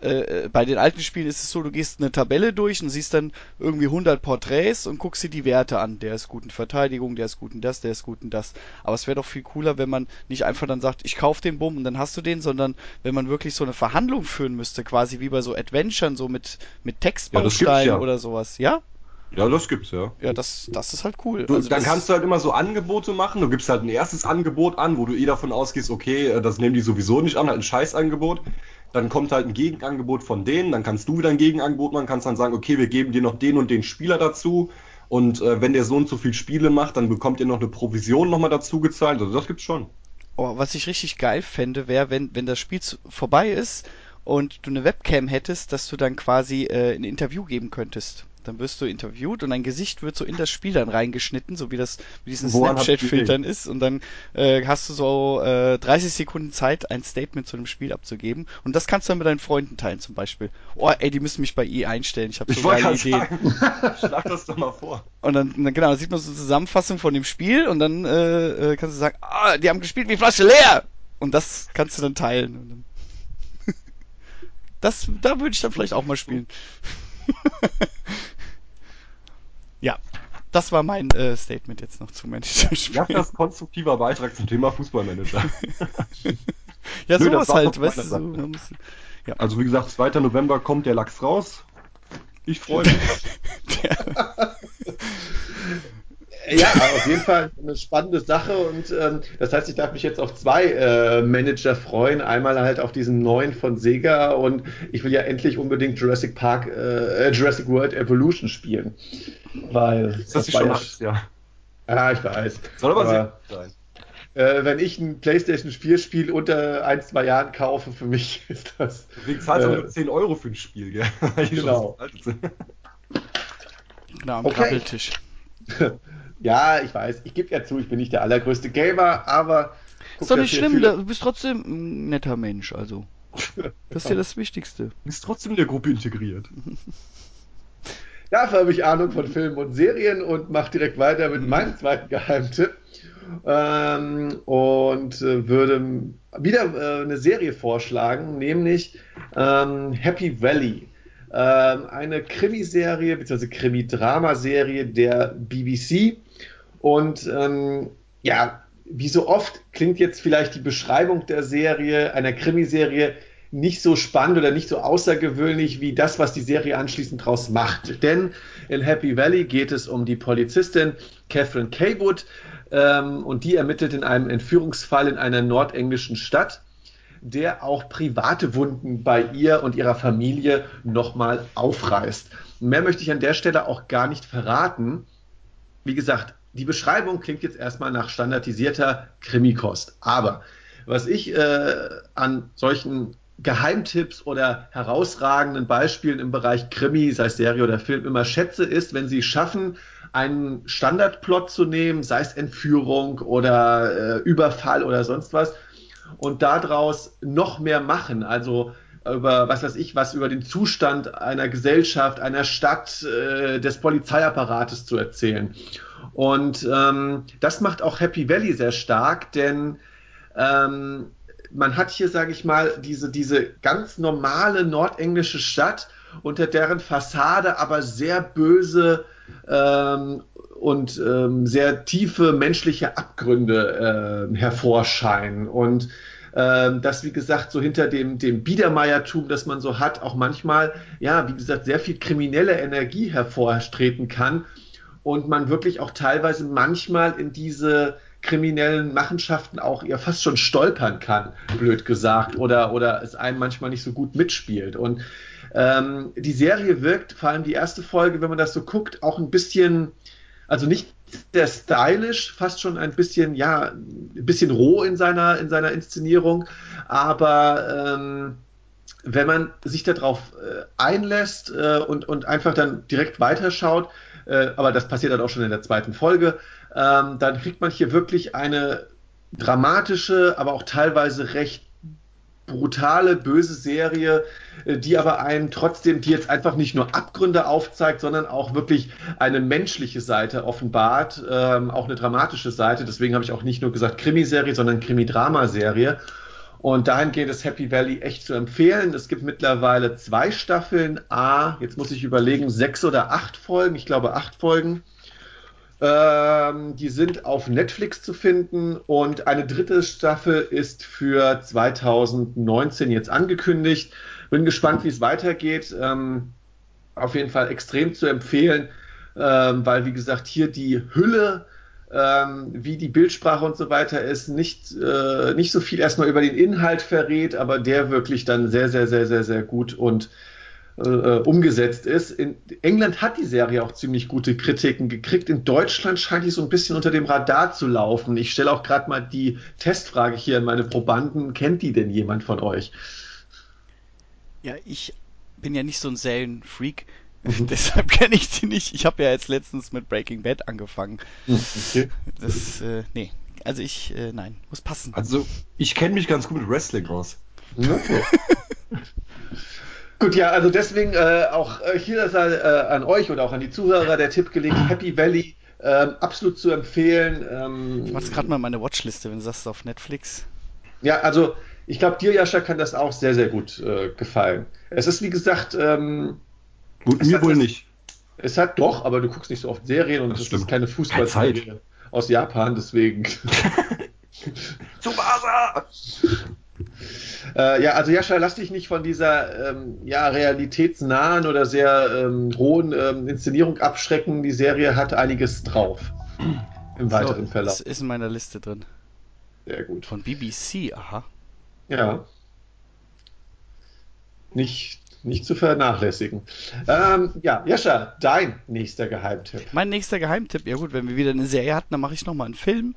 äh, bei den alten Spielen ist es so, du gehst eine Tabelle durch und siehst dann irgendwie 100 Porträts und guckst dir die Werte an. Der ist gut in Verteidigung, der ist gut in das, der ist gut in das. Aber es wäre doch viel cooler, wenn man nicht einfach dann sagt, ich kaufe den Bumm und dann hast du den, sondern wenn man wirklich so eine Verhandlung führen müsste, quasi wie bei so Adventuren, so mit, mit Textbausteinen ja, ja. oder sowas. Ja? Ja, das gibt's ja. Ja, das, das ist halt cool. Du, also dann kannst du halt immer so Angebote machen. Du gibst halt ein erstes Angebot an, wo du eh davon ausgehst, okay, äh, das nehmen die sowieso nicht an, halt ein Scheißangebot dann kommt halt ein Gegenangebot von denen, dann kannst du wieder ein Gegenangebot machen, kannst dann sagen, okay, wir geben dir noch den und den Spieler dazu und äh, wenn der so und so viel Spiele macht, dann bekommt ihr noch eine Provision nochmal dazu gezahlt, also das gibt's schon. Oh, was ich richtig geil fände, wäre, wenn, wenn das Spiel vorbei ist und du eine Webcam hättest, dass du dann quasi äh, ein Interview geben könntest. Dann wirst du interviewt und dein Gesicht wird so in das Spiel dann reingeschnitten, so wie das mit diesen Snapchat-Filtern ist. Und dann äh, hast du so äh, 30 Sekunden Zeit, ein Statement zu dem Spiel abzugeben. Und das kannst du dann mit deinen Freunden teilen, zum Beispiel. Oh, ey, die müssen mich bei ihr einstellen. Ich habe so geile Ideen. <laughs> Schlag das doch mal vor. Und dann, dann genau, dann sieht man so eine Zusammenfassung von dem Spiel und dann äh, äh, kannst du sagen, ah, die haben gespielt wie Flasche leer. Und das kannst du dann teilen. <laughs> Das, da würde ich dann vielleicht auch mal spielen. <laughs> das war mein äh, Statement jetzt noch zu Manager-Spielen. Ja, <laughs> das ist konstruktiver Beitrag zum Thema Fußballmanager. <laughs> ja, Nö, sowas halt, weißt du. So, ja. Also wie gesagt, 2. November kommt der Lachs raus. Ich freue mich. <laughs> Ja, auf jeden Fall eine spannende Sache und ähm, das heißt, ich darf mich jetzt auf zwei äh, Manager freuen. Einmal halt auf diesen neuen von Sega und ich will ja endlich unbedingt Jurassic Park, äh, Jurassic World Evolution spielen. Weil das, das ja, alles, ja. Ja, ich weiß. Soll aber, aber sehr sein. Äh, wenn ich ein PlayStation 4 Spiel unter ein, zwei Jahren kaufe, für mich <laughs> ist das. Deswegen zahlst du äh, nur 10 Euro für ein Spiel, gell? <laughs> genau. Genau, am okay. Krabbeltisch. <laughs> Ja, ich weiß, ich gebe ja zu, ich bin nicht der allergrößte Gamer, aber. Ist doch nicht schlimm, du bist trotzdem ein netter Mensch, also. <laughs> Das ist ja das Wichtigste. Du bist trotzdem in der Gruppe integriert. <laughs> dafür habe ich Ahnung von Filmen und Serien und mache direkt weiter mit meinem zweiten Geheimtipp. Ähm, und äh, würde wieder äh, eine Serie vorschlagen, nämlich ähm, Happy Valley. Ähm, eine Krimiserie bzw. Krimi-Drama-Serie der BBC. Und ähm, ja, wie so oft klingt jetzt vielleicht die Beschreibung der Serie, einer Krimiserie, nicht so spannend oder nicht so außergewöhnlich wie das, was die Serie anschließend draus macht. Denn in Happy Valley geht es um die Polizistin Catherine Kaywood ähm, und die ermittelt in einem Entführungsfall in einer nordenglischen Stadt, der auch private Wunden bei ihr und ihrer Familie nochmal aufreißt. Mehr möchte ich an der Stelle auch gar nicht verraten. Wie gesagt, die Beschreibung klingt jetzt erstmal nach standardisierter Krimikost. Aber was ich äh, an solchen Geheimtipps oder herausragenden Beispielen im Bereich Krimi, sei es Serie oder Film, immer schätze, ist, wenn sie schaffen, einen Standardplot zu nehmen, sei es Entführung oder äh, Überfall oder sonst was, und daraus noch mehr machen. Also über, was weiß ich, was über den Zustand einer Gesellschaft, einer Stadt, äh, des Polizeiapparates zu erzählen. Und ähm, das macht auch Happy Valley sehr stark, denn ähm, man hat hier, sage ich mal, diese, diese ganz normale nordenglische Stadt, unter deren Fassade aber sehr böse ähm, und ähm, sehr tiefe menschliche Abgründe äh, hervorscheinen. Und ähm, dass, wie gesagt, so hinter dem, dem Biedermeiertum, das man so hat, auch manchmal, ja, wie gesagt, sehr viel kriminelle Energie hervortreten kann und man wirklich auch teilweise manchmal in diese kriminellen Machenschaften auch ja fast schon stolpern kann, blöd gesagt, oder, oder es einem manchmal nicht so gut mitspielt. Und ähm, die Serie wirkt, vor allem die erste Folge, wenn man das so guckt, auch ein bisschen, also nicht sehr stylisch, fast schon ein bisschen, ja, ein bisschen roh in seiner, in seiner Inszenierung, aber ähm, wenn man sich darauf äh, einlässt äh, und, und einfach dann direkt weiterschaut, äh, aber das passiert dann auch schon in der zweiten Folge, ähm, dann kriegt man hier wirklich eine dramatische, aber auch teilweise recht brutale, böse Serie, äh, die aber einen trotzdem, die jetzt einfach nicht nur Abgründe aufzeigt, sondern auch wirklich eine menschliche Seite offenbart, ähm, auch eine dramatische Seite. Deswegen habe ich auch nicht nur gesagt Krimiserie, sondern Krimi-Drama-Serie. Und dahin geht es Happy Valley echt zu empfehlen. Es gibt mittlerweile zwei Staffeln. A, jetzt muss ich überlegen, sechs oder acht Folgen. Ich glaube acht Folgen. Ähm, die sind auf Netflix zu finden und eine dritte Staffel ist für 2019 jetzt angekündigt. Bin gespannt, wie es weitergeht. Ähm, auf jeden Fall extrem zu empfehlen, ähm, weil wie gesagt hier die Hülle ähm, wie die Bildsprache und so weiter ist, nicht, äh, nicht so viel erstmal über den Inhalt verrät, aber der wirklich dann sehr, sehr, sehr, sehr, sehr gut und äh, umgesetzt ist. In England hat die Serie auch ziemlich gute Kritiken gekriegt. In Deutschland scheint die so ein bisschen unter dem Radar zu laufen. Ich stelle auch gerade mal die Testfrage hier an meine Probanden. Kennt die denn jemand von euch? Ja, ich bin ja nicht so ein Serienfreak. Mhm. <laughs> Deshalb kenne ich sie nicht. Ich habe ja jetzt letztens mit Breaking Bad angefangen. Hm, okay. Das, äh, nee. Also ich, äh, nein, muss passen. Also ich kenne mich ganz gut mit Wrestling aus. Okay. <laughs> Gut, ja, also deswegen äh, auch äh, hier ist äh, an euch oder auch an die Zuhörer der Tipp gelegt, Happy Valley ähm, absolut zu empfehlen. Ähm, ich mach's gerade mal meine Watchliste, wenn du sagst auf Netflix. Ja, also ich glaube, dir, Jascha, kann das auch sehr, sehr gut äh, gefallen. Es ist, wie gesagt, ähm, Gut, mir wohl das, nicht. Es hat doch, aber du guckst nicht so oft Serien und es ist keine Fußballserie aus Japan, deswegen. <laughs> Tsubasa! Äh, ja, also Jascha, lass dich nicht von dieser ähm, ja, realitätsnahen oder sehr ähm, hohen ähm, Inszenierung abschrecken. Die Serie hat einiges drauf im weiteren so, Verlauf. Das ist in meiner Liste drin. Sehr gut. Von BBC, aha. Ja. Nicht, nicht zu vernachlässigen. Ähm, ja, Jascha, dein nächster Geheimtipp. Mein nächster Geheimtipp, ja gut, wenn wir wieder eine Serie hatten, dann mache ich nochmal einen Film.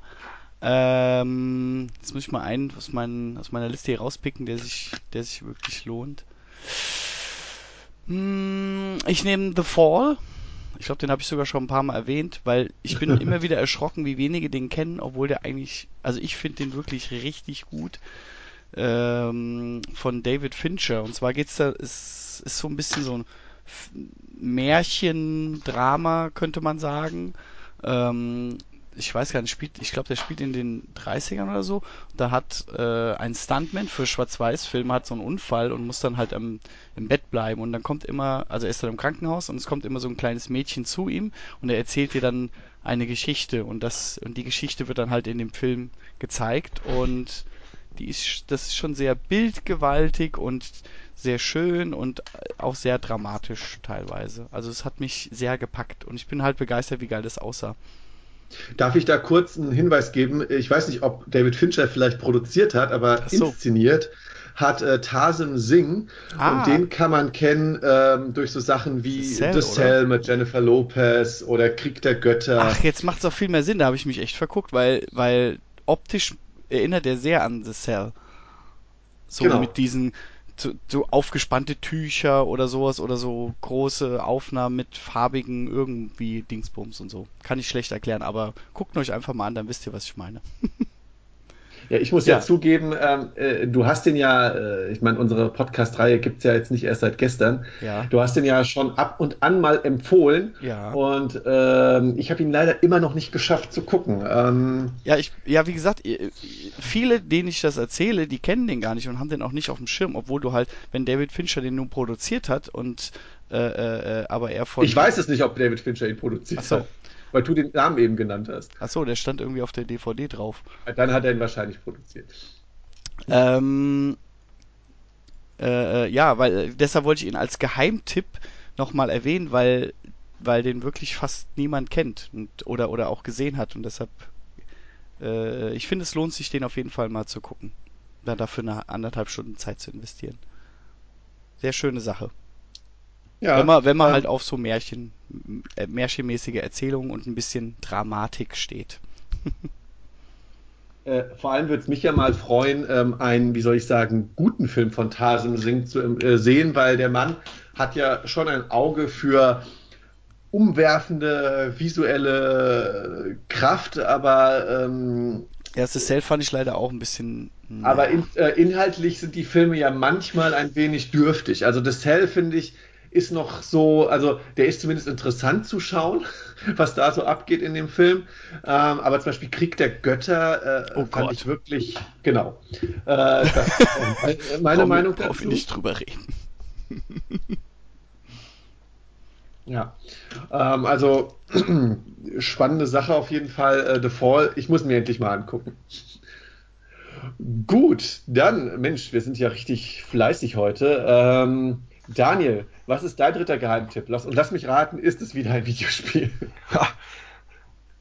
Ähm, jetzt muss ich mal einen aus, mein, aus meiner Liste hier rauspicken, der sich, der sich wirklich lohnt. Hm, ich nehme The Fall. Ich glaube, den habe ich sogar schon ein paar Mal erwähnt, weil ich bin <laughs> immer wieder erschrocken, wie wenige den kennen, obwohl der eigentlich, also ich finde den wirklich richtig gut. Ähm, von David Fincher. Und zwar geht's da, ist, ist so ein bisschen so ein Märchendrama, könnte man sagen. Ähm, ich weiß gar nicht, spielt, ich glaube, der spielt in den 30ern oder so. Da hat äh, ein Stuntman für Schwarz-Weiß-Filme hat so einen Unfall und muss dann halt am, im Bett bleiben. Und dann kommt immer, also er ist dann im Krankenhaus und es kommt immer so ein kleines Mädchen zu ihm und er erzählt ihr dann eine Geschichte und das und die Geschichte wird dann halt in dem Film gezeigt und die ist das ist schon sehr bildgewaltig und sehr schön und auch sehr dramatisch teilweise. Also es hat mich sehr gepackt und ich bin halt begeistert, wie geil das aussah. Darf ich da kurz einen Hinweis geben? Ich weiß nicht, ob David Fincher vielleicht produziert hat, aber so. inszeniert hat äh, Tasim Singh ah. und den kann man kennen ähm, durch so Sachen wie The Cell, The Cell mit Jennifer Lopez oder Krieg der Götter. Ach, jetzt macht es auch viel mehr Sinn, da habe ich mich echt verguckt, weil, weil optisch erinnert er sehr an The Cell. So genau. mit diesen so, so aufgespannte Tücher oder sowas oder so große Aufnahmen mit farbigen irgendwie Dingsbums und so. Kann ich schlecht erklären, aber guckt euch einfach mal an, dann wisst ihr, was ich meine. <laughs> Ja, ich muss ja, ja zugeben, ähm, äh, du hast den ja, äh, ich meine, unsere Podcast-Reihe gibt es ja jetzt nicht erst seit gestern. Ja. Du hast den ja schon ab und an mal empfohlen. Ja. Und ähm, ich habe ihn leider immer noch nicht geschafft zu gucken. Ähm, ja, ich, ja, wie gesagt, viele, denen ich das erzähle, die kennen den gar nicht und haben den auch nicht auf dem Schirm, obwohl du halt, wenn David Fincher den nun produziert hat und äh, äh, äh aber er von. Ich weiß es nicht, ob David Fincher ihn produziert Ach so. hat weil du den Namen eben genannt hast. Achso, der stand irgendwie auf der DVD drauf. Dann hat er ihn wahrscheinlich produziert. Ähm, äh, äh ja, weil äh, deshalb wollte ich ihn als Geheimtipp nochmal erwähnen, weil, weil den wirklich fast niemand kennt und, oder, oder auch gesehen hat und deshalb äh, ich finde es lohnt sich den auf jeden Fall mal zu gucken. Dann dafür eine anderthalb Stunden Zeit zu investieren. Sehr schöne Sache. Ja, wenn man, wenn man ähm, halt auf so Märchen, äh, märchenmäßige Erzählungen und ein bisschen Dramatik steht. <laughs> äh, vor allem würde es mich ja mal freuen, ähm, einen, wie soll ich sagen, guten Film von Tarsem Singh zu äh, sehen, weil der Mann hat ja schon ein Auge für umwerfende visuelle Kraft, aber ähm, Erstes Cell fand ich leider auch ein bisschen. Aber in, äh, inhaltlich sind die Filme ja manchmal ein wenig dürftig. Also das Cell finde ich ist noch so, also der ist zumindest interessant zu schauen, <laughs> was da so abgeht in dem Film. Ähm, aber zum Beispiel Krieg der Götter äh, oh fand Gott. ich wirklich, genau. Äh, das, äh, <laughs> meine Komm, Meinung dazu. wir nicht drüber reden. Ja, ähm, also <clears throat> spannende Sache auf jeden Fall. Äh, The Fall, ich muss mir endlich mal angucken. Gut, dann, Mensch, wir sind ja richtig fleißig heute. Ähm, Daniel, was ist dein dritter Geheimtipp? Lass, und lass mich raten, ist es wieder ein Videospiel? Ha,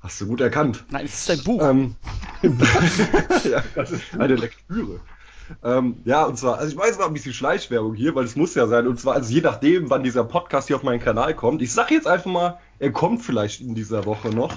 hast du gut erkannt. Nein, es ist ein Buch. Ähm, <laughs> ja, das ist eine Lektüre. Ähm, ja, und zwar, also ich weiß, es war ein bisschen Schleichwerbung hier, weil es muss ja sein. Und zwar, also je nachdem, wann dieser Podcast hier auf meinen Kanal kommt. Ich sage jetzt einfach mal, er kommt vielleicht in dieser Woche noch.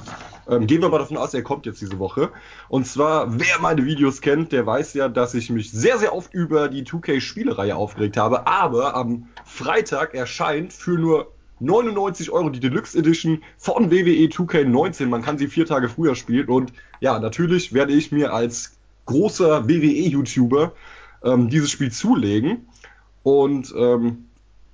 Ähm, gehen wir mal davon aus, er kommt jetzt diese Woche. Und zwar, wer meine Videos kennt, der weiß ja, dass ich mich sehr, sehr oft über die 2K-Spielereihe aufgeregt habe. Aber am Freitag erscheint für nur 99 Euro die Deluxe Edition von WWE 2K19. Man kann sie vier Tage früher spielen. Und ja, natürlich werde ich mir als großer WWE-YouTuber ähm, dieses Spiel zulegen. Und ähm,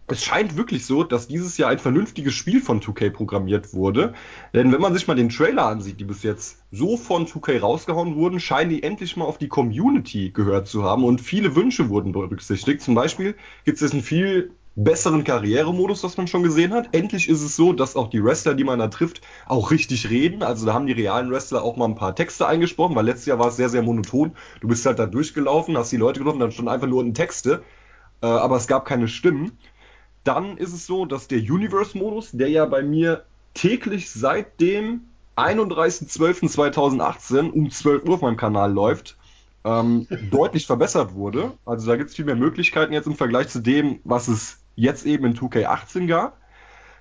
es scheint wirklich so, dass dieses Jahr ein vernünftiges Spiel von 2K programmiert wurde. Denn wenn man sich mal den Trailer ansieht, die bis jetzt so von 2K rausgehauen wurden, scheinen die endlich mal auf die Community gehört zu haben und viele Wünsche wurden berücksichtigt. Zum Beispiel gibt es ein viel besseren Karrieremodus, was man schon gesehen hat. Endlich ist es so, dass auch die Wrestler, die man da trifft, auch richtig reden. Also da haben die realen Wrestler auch mal ein paar Texte eingesprochen, weil letztes Jahr war es sehr, sehr monoton. Du bist halt da durchgelaufen, hast die Leute getroffen, dann standen einfach nur unten Texte, äh, aber es gab keine Stimmen. Dann ist es so, dass der Universe-Modus, der ja bei mir täglich seit dem 31.12.2018 um 12 Uhr auf meinem Kanal läuft, ähm, <laughs> deutlich verbessert wurde. Also da gibt es viel mehr Möglichkeiten jetzt im Vergleich zu dem, was es jetzt eben in 2K18 gab.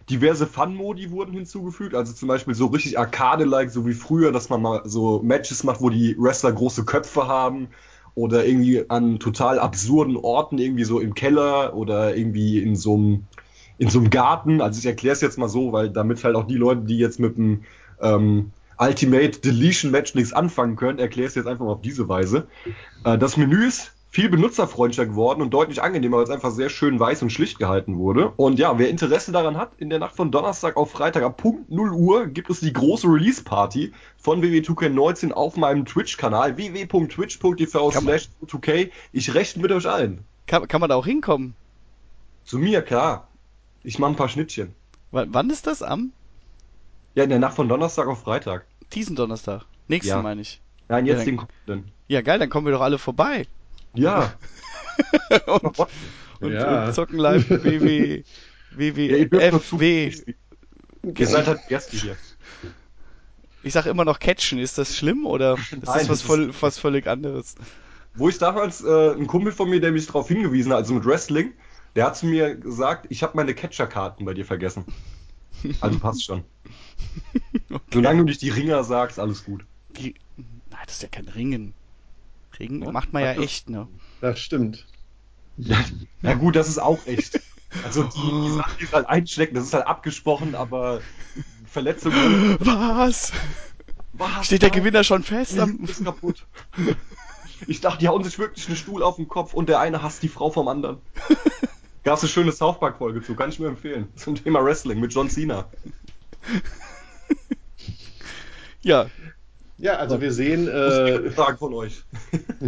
Diverse Fun-Modi wurden hinzugefügt, also zum Beispiel so richtig Arcade-like, so wie früher, dass man mal so Matches macht, wo die Wrestler große Köpfe haben oder irgendwie an total absurden Orten, irgendwie so im Keller oder irgendwie in so einem in so einem Garten. Also ich erkläre es jetzt mal so, weil damit halt auch die Leute, die jetzt mit dem ähm, Ultimate Deletion Match nichts anfangen können, erkläre es jetzt einfach mal auf diese Weise. Äh, das Menü ist viel benutzerfreundlicher geworden und deutlich angenehmer, weil es einfach sehr schön weiß und schlicht gehalten wurde. Und ja, wer Interesse daran hat, in der Nacht von Donnerstag auf Freitag ab Punkt 0 Uhr gibt es die große Release-Party von WW2K19 auf meinem Twitch-Kanal www.twitch.tv slash 2K. Ich rechne mit euch allen. Kann, kann man da auch hinkommen? Zu mir, klar. Ich mache ein paar Schnittchen. W wann ist das? Am? Ja, in der Nacht von Donnerstag auf Freitag. Diesen Donnerstag. Nächsten Ja. meine ich. Nein, jetzt Ja, den kommenden. Ja, geil, dann kommen wir doch alle vorbei. Ja. <laughs> und, und, Ja. und zocken live WW, Ja, ihr WWFW. Seid halt die Gäste hier. Ich sag immer noch catchen. Ist das schlimm oder ist Nein, das was, das voll, was völlig anderes? Wo ich damals, äh, ein Kumpel von mir, der mich darauf hingewiesen hat, also mit Wrestling, der hat zu mir gesagt, ich habe meine Catcher-Karten bei dir vergessen. Also passt schon. <laughs> Solange du nicht die Ringer sagst, alles gut. Die, nein, das ist ja kein Ringen. Ringen Ja, macht man ja echt, ne? Das stimmt. Ja gut, das ist auch echt. Also die, die Sachen, die es halt einstecken, das ist halt abgesprochen, aber Verletzung. Was? Was? Steht der Gewinner schon fest? Am, ist kaputt. Ich dachte, die hauen sich wirklich einen Stuhl auf den Kopf und der eine hasst die Frau vom anderen. Gab's eine schöne South Park Folge zu, kann ich mir empfehlen. Zum Thema Wrestling mit John Cena. ja, Ja, also wir sehen, <laughs> Äh, äh, Frage von euch.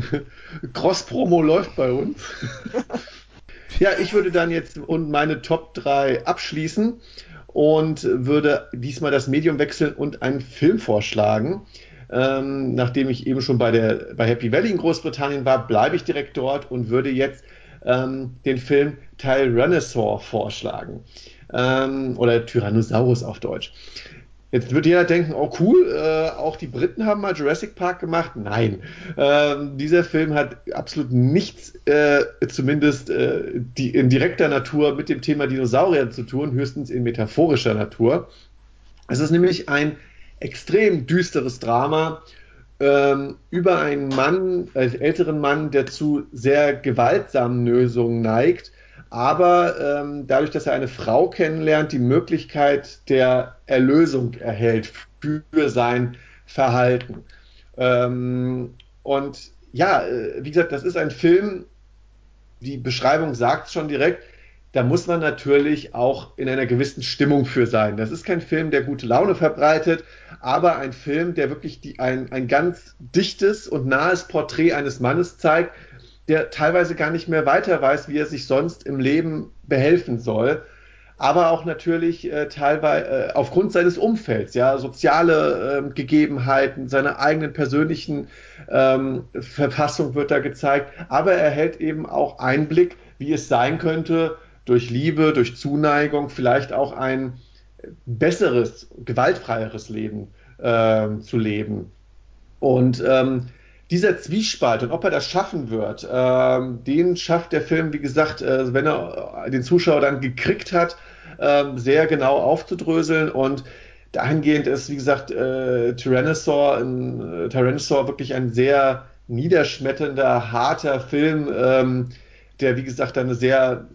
<laughs> Cross-Promo läuft bei uns. <laughs> ja, ich würde dann jetzt und meine Top 3 abschließen und würde diesmal das Medium wechseln und einen Film vorschlagen. Ähm, nachdem ich eben schon bei, der, bei Happy Valley in Großbritannien war, bleibe ich direkt dort und würde jetzt ähm, den Film Tyrannosaur vorschlagen. Ähm, oder Tyrannosaurus auf Deutsch. Jetzt wird jeder denken, oh cool, äh, auch die Briten haben mal Jurassic Park gemacht. Nein, ähm, dieser Film hat absolut nichts, äh, zumindest äh, die, in direkter Natur mit dem Thema Dinosaurier zu tun, höchstens in metaphorischer Natur. Es ist nämlich ein extrem düsteres Drama ähm, über einen Mann, einen älteren Mann, der zu sehr gewaltsamen Lösungen neigt, aber ähm, dadurch, dass er eine Frau kennenlernt, die Möglichkeit der Erlösung erhält für sein Verhalten. Ähm, und ja, äh, wie gesagt, das ist ein Film, die Beschreibung sagt schon direkt, da muss man natürlich auch in einer gewissen Stimmung für sein. Das ist kein Film, der gute Laune verbreitet, aber ein Film, der wirklich die, ein, ein ganz dichtes und nahes Porträt eines Mannes zeigt, der teilweise gar nicht mehr weiter weiß, wie er sich sonst im Leben behelfen soll. Aber auch natürlich äh, teilweise äh, aufgrund seines Umfelds, ja, soziale äh, Gegebenheiten, seiner eigenen persönlichen ähm, Verfassung wird da gezeigt. Aber er hält eben auch Einblick, wie es sein könnte, durch Liebe, durch Zuneigung vielleicht auch ein besseres, gewaltfreieres Leben äh, zu leben. Und ähm, dieser Zwiespalt und ob er das schaffen wird, ähm, den schafft der Film, wie gesagt, äh, wenn er den Zuschauer dann gekriegt hat, ähm, sehr genau aufzudröseln und dahingehend ist, wie gesagt, äh, Tyrannosaur, ein, äh, Tyrannosaur wirklich ein sehr niederschmetternder, harter Film, ähm, der, wie gesagt, eine sehr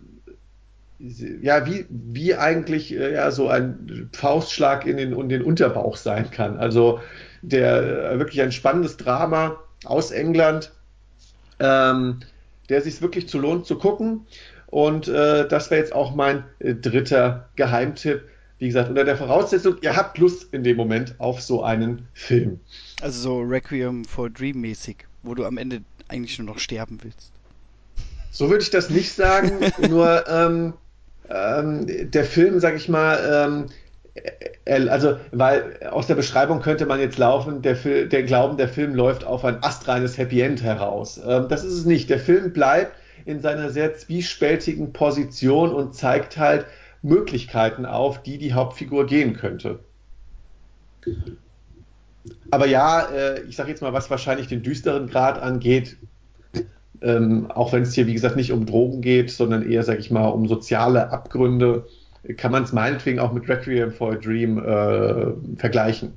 ja, wie, wie eigentlich äh, ja, so ein Faustschlag in den, in den Unterbauch sein kann. Also der äh, wirklich ein spannendes Drama aus England, ähm, der sich wirklich zu lohnt zu gucken. Und äh, das wäre jetzt auch mein äh, dritter Geheimtipp. Wie gesagt, unter der Voraussetzung, ihr habt Lust in dem Moment auf so einen Film. also so Requiem for Dream mäßig, wo du am Ende eigentlich nur noch sterben willst. So würde ich das nicht sagen, <laughs> nur ähm, ähm, der Film, sag ich mal, ähm, äh, also, weil aus der Beschreibung könnte man jetzt laufen, der, der Glauben, der Film läuft auf ein astreines Happy End heraus. Ähm, das ist es nicht. Der Film bleibt in seiner sehr zwiespältigen Position und zeigt halt Möglichkeiten auf, die die Hauptfigur gehen könnte. Aber ja, äh, ich sage jetzt mal, was wahrscheinlich den düsteren Grad angeht, ähm, auch wenn es hier, wie gesagt, nicht um Drogen geht, sondern eher, sag ich mal, um soziale Abgründe, kann man es meinetwegen auch mit Requiem for a Dream äh, vergleichen.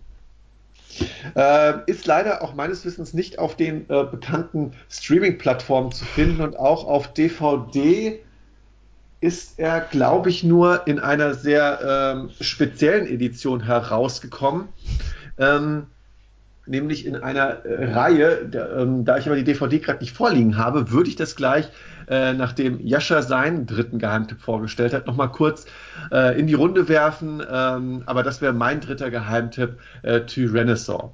Äh, ist leider auch meines Wissens nicht auf den äh, bekannten Streaming-Plattformen zu finden und auch auf DVD ist er, glaube ich, nur in einer sehr ähm, speziellen Edition herausgekommen. Ähm, nämlich in einer äh, Reihe. Der, ähm, da ich aber die DVD gerade nicht vorliegen habe, würde ich das gleich, äh, nachdem Jascha seinen dritten Geheimtipp vorgestellt hat, nochmal kurz äh, in die Runde werfen. Ähm, aber das wäre mein dritter Geheimtipp, äh, Tyrannosaur.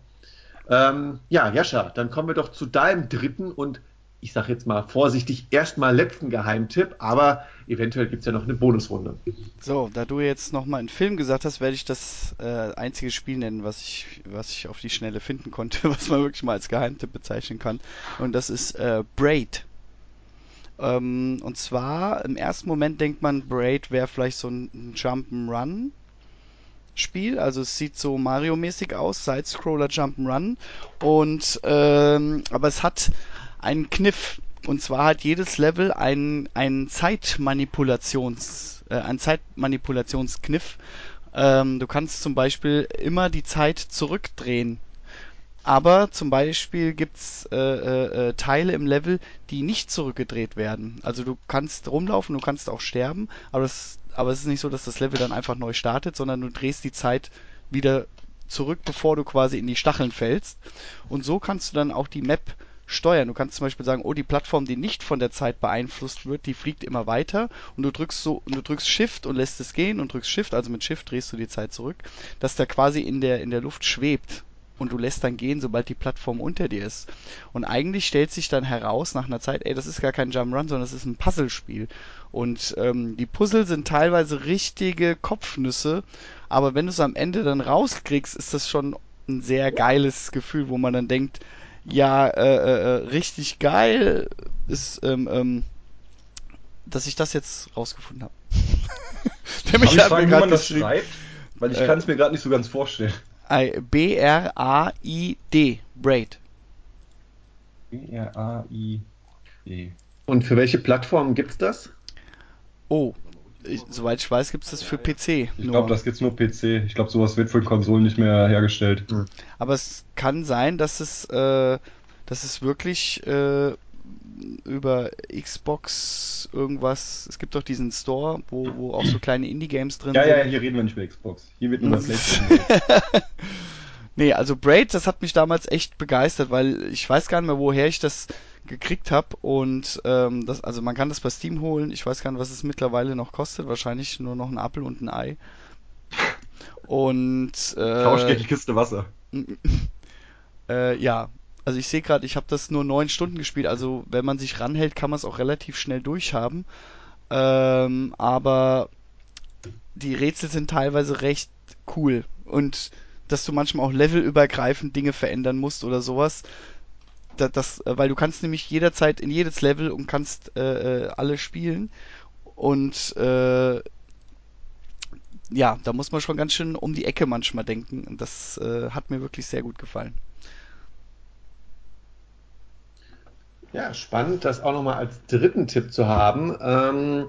Ähm, ja, Jascha, dann kommen wir doch zu deinem dritten und ich sage jetzt mal vorsichtig, erstmal letzten Geheimtipp, aber eventuell gibt es ja noch eine Bonusrunde. So, da du jetzt nochmal einen Film gesagt hast, werde ich das äh, einzige Spiel nennen, was ich, was ich auf die Schnelle finden konnte, <laughs> was man wirklich mal als Geheimtipp bezeichnen kann. Und das ist äh, Braid. Ähm, und zwar, im ersten Moment denkt man, Braid wäre vielleicht so ein Jump'n'Run. Spiel, also es sieht so Mario-mäßig aus, Side-Scroller Jump'n'Run und ähm, aber es hat einen Kniff. Und zwar hat jedes Level einen, einen Zeitmanipulations, äh, einen Zeitmanipulationskniff. Ähm, du kannst zum Beispiel immer die Zeit zurückdrehen. Aber zum Beispiel gibt's äh, äh, äh, Teile im Level, die nicht zurückgedreht werden. Also du kannst rumlaufen, du kannst auch sterben, aber, das, aber es ist nicht so, dass das Level dann einfach neu startet, sondern du drehst die Zeit wieder zurück, bevor du quasi in die Stacheln fällst. Und so kannst du dann auch die Map steuern. Du kannst zum Beispiel sagen, oh, die Plattform, die nicht von der Zeit beeinflusst wird, die fliegt immer weiter und du drückst so, und du drückst Shift und lässt es gehen und drückst Shift, also mit Shift drehst du die Zeit zurück, dass der quasi in der, in der Luft schwebt und du lässt dann gehen, sobald die Plattform unter dir ist. Und eigentlich stellt sich dann heraus nach einer Zeit, ey, das ist gar kein Jump'n'Run, sondern das ist ein Puzzlespiel. Und ähm, die Puzzle sind teilweise richtige Kopfnüsse, aber wenn du es am Ende dann rauskriegst, ist das schon ein sehr geiles Gefühl, wo man dann denkt, ja, äh, äh, richtig geil ist, ähm, ähm, dass ich das jetzt rausgefunden habe. <laughs> Der mich Darf fragen, wie man das schreibt? Weil ich äh, kann es mir gerade nicht so ganz vorstellen. B-R-A-I-D, Braid. B-R-A-I-D. Und für welche Plattformen gibt's das? Oh, ich, soweit ich weiß, gibt es das für PC. Ich glaube, das gibt's nur PC. Ich glaube, sowas wird für Konsolen nicht mehr hergestellt. Aber es kann sein, dass es, äh, dass es wirklich äh, über Xbox irgendwas. Es gibt doch diesen Store, wo, wo auch so kleine Indie-Games drin ja, sind. Ja, ja, hier reden wir nicht über Xbox. Hier wird nur das PlayStation. <laughs> nee, also Braid, das hat mich damals echt begeistert, weil ich weiß gar nicht mehr, woher ich das gekriegt habe und ähm, das, also man kann das bei Steam holen. Ich weiß gar nicht, was es mittlerweile noch kostet. Wahrscheinlich nur noch ein Apfel und ein Ei. Und äh, Tausch gegen die Kiste Wasser. <laughs> äh, ja, also ich sehe gerade, ich habe das nur neun Stunden gespielt. Also wenn man sich ranhält, kann man es auch relativ schnell durchhaben. Ähm, aber die Rätsel sind teilweise recht cool und dass du manchmal auch levelübergreifend Dinge verändern musst oder sowas das, das, äh, weil du kannst nämlich jederzeit in jedes Level und kannst äh, äh, alle spielen und äh, ja, da muss man schon ganz schön um die Ecke manchmal denken und das äh, hat mir wirklich sehr gut gefallen. Ja, spannend, das auch nochmal als dritten Tipp zu haben. Ähm,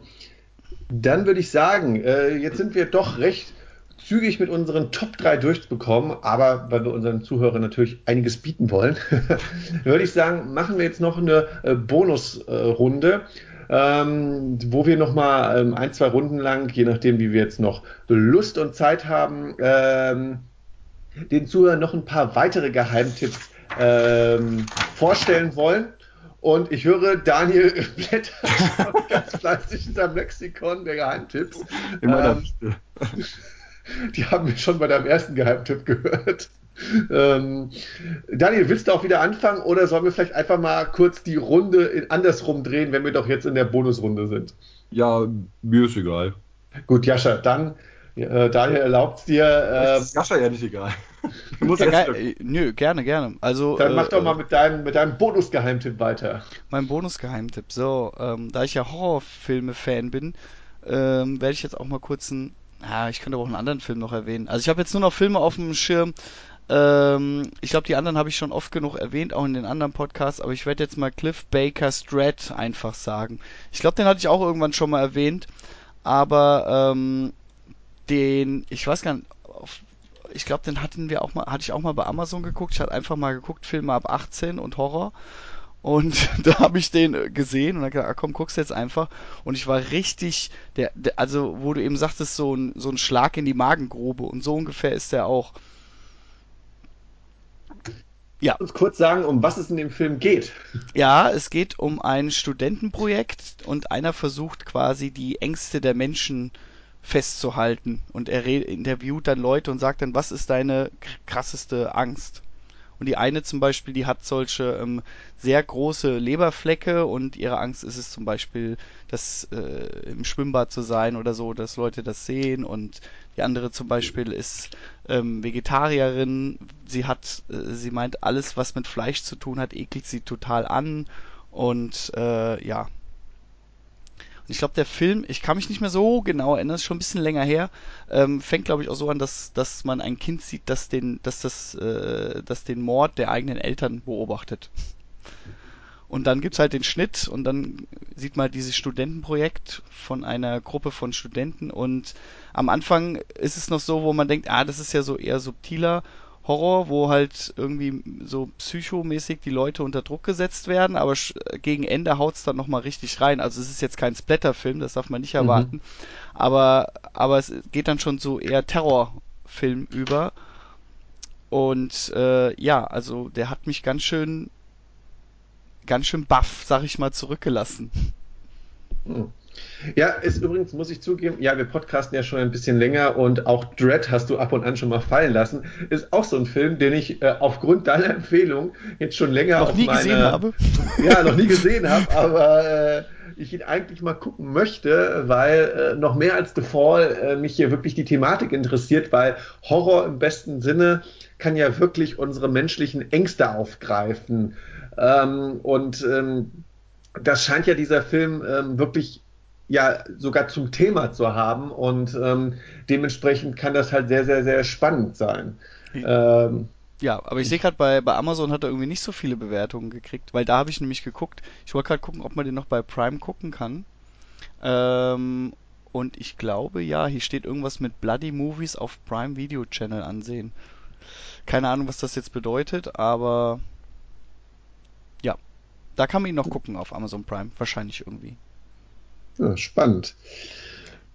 dann würde ich sagen, äh, jetzt sind wir doch recht zügig mit unseren Top 3 durchbekommen, aber weil wir unseren Zuhörern natürlich einiges bieten wollen, <laughs> würde ich sagen, machen wir jetzt noch eine äh, Bonusrunde. Ähm, wo wir nochmal ähm, ein, zwei Runden lang, je nachdem, wie wir jetzt noch Lust und Zeit haben, ähm, den Zuhörern noch ein paar weitere Geheimtipps ähm, vorstellen wollen. Und ich höre Daniel <laughs> blättert ganz fleißig in seinem Lexikon der Geheimtipps. Immer ähm, Die haben wir schon bei deinem ersten Geheimtipp gehört. Ähm, Daniel, willst du auch wieder anfangen oder sollen wir vielleicht einfach mal kurz die Runde in, andersrum drehen, wenn wir doch jetzt in der Bonusrunde sind? Ja, mir ist egal. Gut, Jascha, dann äh, Daniel erlaubt es dir. Äh, ist Jascha ja nicht egal. Ja, ge nö, gerne, gerne. Also, dann mach äh, doch mal mit deinem, mit deinem Bonusgeheimtipp weiter. Mein Bonusgeheimtipp. So, ähm, da ich ja Horrorfilme-Fan bin, ähm, werde ich jetzt auch mal kurz einen ja, ich könnte aber auch einen anderen Film noch erwähnen. Also ich habe jetzt nur noch Filme auf dem Schirm. Ähm, ich glaube, die anderen habe ich schon oft genug erwähnt, auch in den anderen Podcasts, aber ich werde jetzt mal Cliff Baker Strat einfach sagen. Ich glaube, den hatte ich auch irgendwann schon mal erwähnt, aber ähm, den, ich weiß gar nicht, auf, ich glaube, den hatten wir auch mal, hatte ich auch mal bei Amazon geguckt. Ich hatte einfach mal geguckt, Filme ab 18 und Horror. Und <laughs> da habe ich den gesehen und dann gesagt, ah, komm, guck's jetzt einfach. Und ich war richtig, der, der, also wo du eben sagtest, so ein, so ein Schlag in die Magengrube und so ungefähr ist der auch. ja. uns kurz sagen, um was es in dem Film geht. Ja, es geht um ein Studentenprojekt und einer versucht quasi die Ängste der Menschen festzuhalten und er interviewt dann Leute und sagt dann, was ist deine krasseste Angst? Und die eine zum Beispiel, die hat solche ähm, sehr große Leberflecke und ihre Angst ist es zum Beispiel, das äh, im Schwimmbad zu sein oder so, dass Leute das sehen. Und die andere zum Beispiel ist ähm, Vegetarierin. Sie hat, äh, sie meint, alles, was mit Fleisch zu tun hat, ekelt sie total an. Und äh, ja, ich glaube, der Film, ich kann mich nicht mehr so genau erinnern, ist schon ein bisschen länger her, ähm, fängt, glaube ich, auch so an, dass, dass man ein Kind sieht, das den, dass das, äh, das den Mord der eigenen Eltern beobachtet. Und dann gibt's halt den Schnitt und dann sieht man halt dieses Studentenprojekt von einer Gruppe von Studenten und am Anfang ist es noch so, wo man denkt, ah, das ist ja so eher subtiler Horror, wo halt irgendwie so psychomäßig die Leute unter Druck gesetzt werden, aber gegen Ende haut's dann nochmal richtig rein. Also es ist jetzt kein Splatterfilm, das darf man nicht mhm. erwarten, mhm. aber, aber es geht dann schon so eher Terrorfilm über. Und äh, ja, also der hat mich ganz schön, ganz schön baff, sag ich mal, zurückgelassen. Mhm. Ja, ist übrigens, muss ich zugeben, ja, wir podcasten ja schon ein bisschen länger und auch Dread hast du ab und an schon mal fallen lassen. Ist auch so ein Film, den ich äh, aufgrund deiner Empfehlung jetzt schon länger noch auf nie meine, gesehen habe. <laughs> Ja, noch nie gesehen habe, aber äh, ich ihn eigentlich mal gucken möchte, weil äh, noch mehr als The Fall äh, mich hier wirklich die Thematik interessiert, weil Horror im besten Sinne kann ja wirklich unsere menschlichen Ängste aufgreifen. Ähm, und ähm, das scheint ja dieser Film ähm, wirklich ja sogar zum Thema zu haben und ähm, dementsprechend kann das halt sehr, sehr, sehr spannend sein. Ähm, ja, aber ich sehe gerade bei, bei Amazon hat er irgendwie nicht so viele Bewertungen gekriegt, weil da habe ich nämlich geguckt. Ich wollte gerade gucken, ob man den noch bei Prime gucken kann. Ähm, und ich glaube, ja, hier steht irgendwas mit Bloody Movies auf Prime Video Channel ansehen. Keine Ahnung, was das jetzt bedeutet, aber ja, da kann man ihn noch gucken auf Amazon Prime, wahrscheinlich irgendwie. Ja, spannend.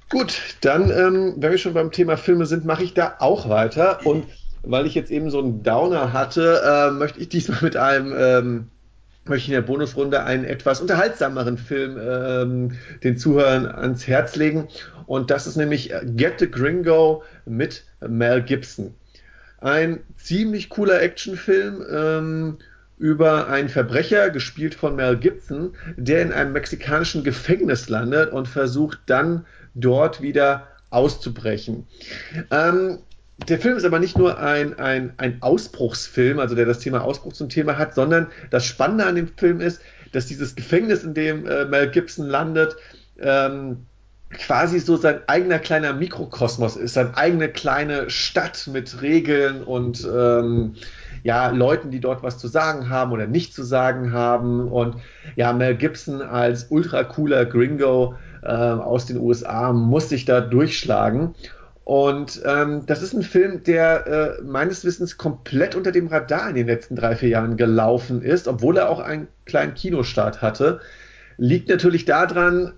Gut, dann, ähm, wenn wir schon beim Thema Filme sind, mache ich da auch weiter. Und weil ich jetzt eben so einen Downer hatte, äh, möchte ich diesmal mit einem, ähm, möchte ich in der Bonusrunde einen etwas unterhaltsameren Film ähm, den Zuhörern ans Herz legen. Und das ist nämlich Get the Gringo mit Mel Gibson. Ein ziemlich cooler Actionfilm. Ähm, über einen Verbrecher, gespielt von Mel Gibson, der in einem mexikanischen Gefängnis landet und versucht dann dort wieder auszubrechen. Ähm, der Film ist aber nicht nur ein, ein, ein Ausbruchsfilm, also der das Thema Ausbruch zum Thema hat, sondern das Spannende an dem Film ist, dass dieses Gefängnis, in dem äh, Mel Gibson landet, ähm, quasi so sein eigener kleiner Mikrokosmos ist, seine eigene kleine Stadt mit Regeln und ähm, ja, Leuten, die dort was zu sagen haben oder nicht zu sagen haben. Und ja, Mel Gibson als ultra cooler Gringo äh, aus den USA muss sich da durchschlagen. Und ähm, das ist ein Film, der äh, meines Wissens komplett unter dem Radar in den letzten drei, vier Jahren gelaufen ist, obwohl er auch einen kleinen Kinostart hatte. Liegt natürlich daran,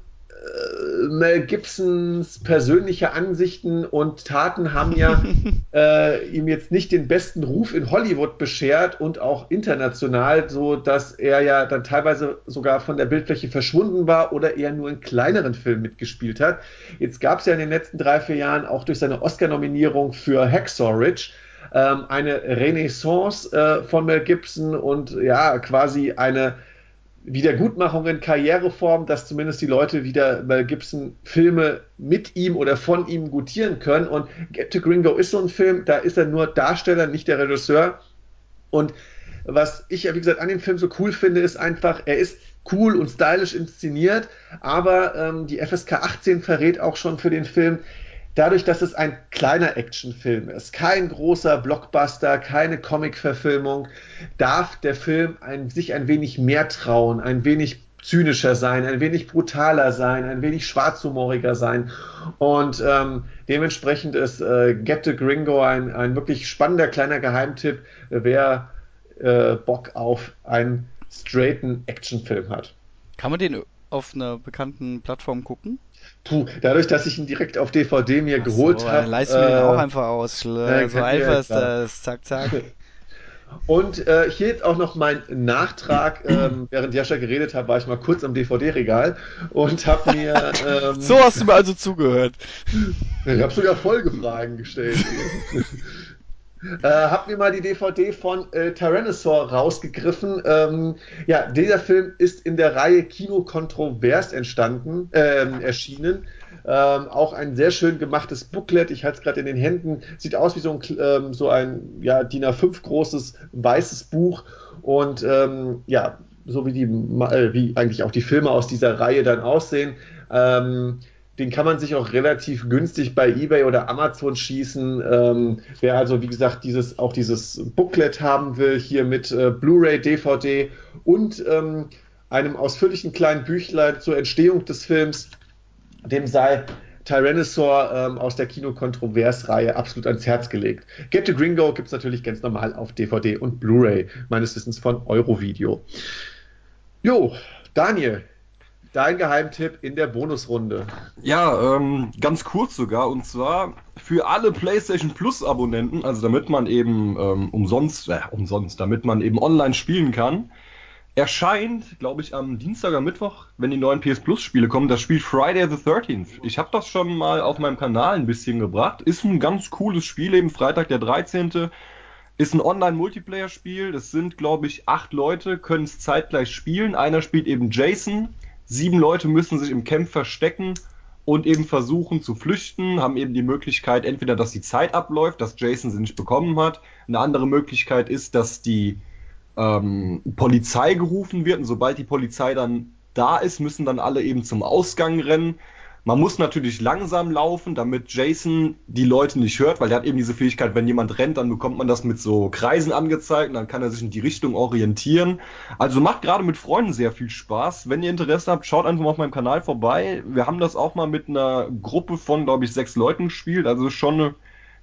Mel Gibsons persönliche Ansichten und Taten haben ja <laughs> äh, ihm jetzt nicht den besten Ruf in Hollywood beschert und auch international, so dass er ja dann teilweise sogar von der Bildfläche verschwunden war oder eher nur in kleineren Filmen mitgespielt hat. Jetzt gab es ja in den letzten drei, vier Jahren auch durch seine Oscar-Nominierung für Hacksaw Ridge ähm, eine Renaissance äh, von Mel Gibson und ja, quasi eine Wiedergutmachung in Karriereform, dass zumindest die Leute wieder Mel Gibson Filme mit ihm oder von ihm gutieren können. Und Get to Gringo ist so ein Film, da ist er nur Darsteller, nicht der Regisseur. Und was ich ja, wie gesagt, an dem Film so cool finde, ist einfach, er ist cool und stylisch inszeniert, aber ähm, die FSK 18 verrät auch schon für den Film, dadurch, dass es ein kleiner Actionfilm ist, kein großer Blockbuster, keine Comic-Verfilmung, darf der Film ein, sich ein wenig mehr trauen, ein wenig zynischer sein, ein wenig brutaler sein, ein wenig schwarzhumoriger sein. Und ähm, dementsprechend ist äh, Get the Gringo ein, ein wirklich spannender kleiner Geheimtipp, wer äh, Bock auf einen straighten Actionfilm hat. Kann man den auf einer bekannten Plattform gucken? Puh, dadurch, dass ich ihn direkt auf DVD mir Ach geholt so, habe. Leist äh, ihn auch einfach aus. <laughs> Äh, so einfach ist das. Zack, zack. <laughs> Und äh, hier jetzt auch noch mein Nachtrag. <clears throat> Ähm, während Jascha geredet hat, war ich mal kurz am DVD-Regal und habe mir. <laughs> Ähm, so hast du mir also zugehört. Ich habe sogar Folgefragen gestellt. Äh, hab mir mal die DVD von äh, Tyrannosaur rausgegriffen. Ähm, ja, dieser Film ist in der Reihe Kino Kontrovers entstanden, äh, erschienen. Ähm, auch ein sehr schön gemachtes Booklet. Ich halte es gerade in den Händen. Sieht aus wie so ein, ähm, so ein ja, DIN A5 großes weißes Buch. Und ähm, ja, so wie, die, äh, wie eigentlich auch die Filme aus dieser Reihe dann aussehen. Ähm, den kann man sich auch relativ günstig bei eBay oder Amazon schießen. Ähm, wer also, wie gesagt, dieses, auch dieses Booklet haben will, hier mit äh, Blu-ray, DVD und ähm, einem ausführlichen kleinen Büchlein zur Entstehung des Films, dem sei Tyrannosaur ähm, aus der Kino-Kontrovers-Reihe absolut ans Herz gelegt. Get to Gringo gibt es natürlich ganz normal auf DVD und Blu-ray, meines Wissens von Eurovideo. Jo, Daniel, dein Geheimtipp in der Bonusrunde. Ja, ähm, ganz kurz sogar, und zwar für alle PlayStation Plus Abonnenten, also damit man eben ähm, umsonst, äh, umsonst, damit man eben online spielen kann, erscheint, glaube ich, am Dienstag oder Mittwoch, wenn die neuen PS Plus Spiele kommen, das Spiel Friday the 13th. Ich habe das schon mal auf meinem Kanal ein bisschen gebracht. Ist ein ganz cooles Spiel, eben Freitag der 13. Ist ein Online-Multiplayer-Spiel. Das sind, glaube ich, acht Leute, können es zeitgleich spielen. Einer spielt eben Jason. Sieben Leute müssen sich im Camp verstecken und eben versuchen zu flüchten, haben eben die Möglichkeit, entweder, dass die Zeit abläuft, dass Jason sie nicht bekommen hat. Eine andere Möglichkeit ist, dass die ähm, Polizei gerufen wird und sobald die Polizei dann da ist, müssen dann alle eben zum Ausgang rennen. Man muss natürlich langsam laufen, damit Jason die Leute nicht hört, weil er hat eben diese Fähigkeit, wenn jemand rennt, dann bekommt man das mit so Kreisen angezeigt und dann kann er sich in die Richtung orientieren. Also macht gerade mit Freunden sehr viel Spaß. Wenn ihr Interesse habt, schaut einfach mal auf meinem Kanal vorbei. Wir haben das auch mal mit einer Gruppe von, glaube ich, sechs Leuten gespielt. Also schon eine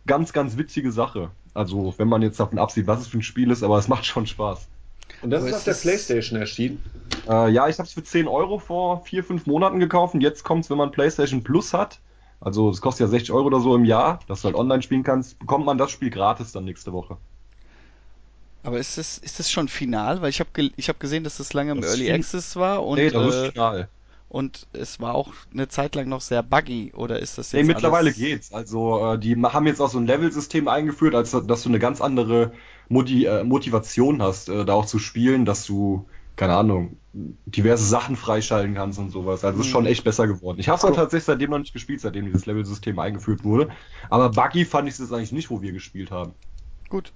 ganz, ganz witzige Sache. Also wenn man jetzt davon absieht, was es für ein Spiel ist, aber es macht schon Spaß. Und das ist auf der PlayStation erschienen? Äh, ja, ich habe es für 10 Euro vor 4, 5 Monaten gekauft und jetzt kommt es, wenn man PlayStation Plus hat. Also es kostet ja 60 Euro oder so im Jahr, dass du halt online spielen kannst, bekommt man das Spiel gratis dann nächste Woche. Aber ist das, ist das schon final? Weil ich habe ich hab gesehen, dass das lange im das Early Access war und nee, das äh, ist final. Und es war auch eine Zeit lang noch sehr buggy, oder ist das jetzt? Nee, mittlerweile alles... geht's. Also äh, die haben jetzt auch so ein Level-System eingeführt, als dass du eine ganz andere Moti äh, Motivation hast, äh, da auch zu spielen, dass du, keine Ahnung, diverse Sachen freischalten kannst und sowas. Also es ist schon hm. echt besser geworden. Ich habe es cool. tatsächlich seitdem noch nicht gespielt, seitdem dieses Level-System eingeführt wurde. Aber buggy fand ich es eigentlich nicht, wo wir gespielt haben. Gut.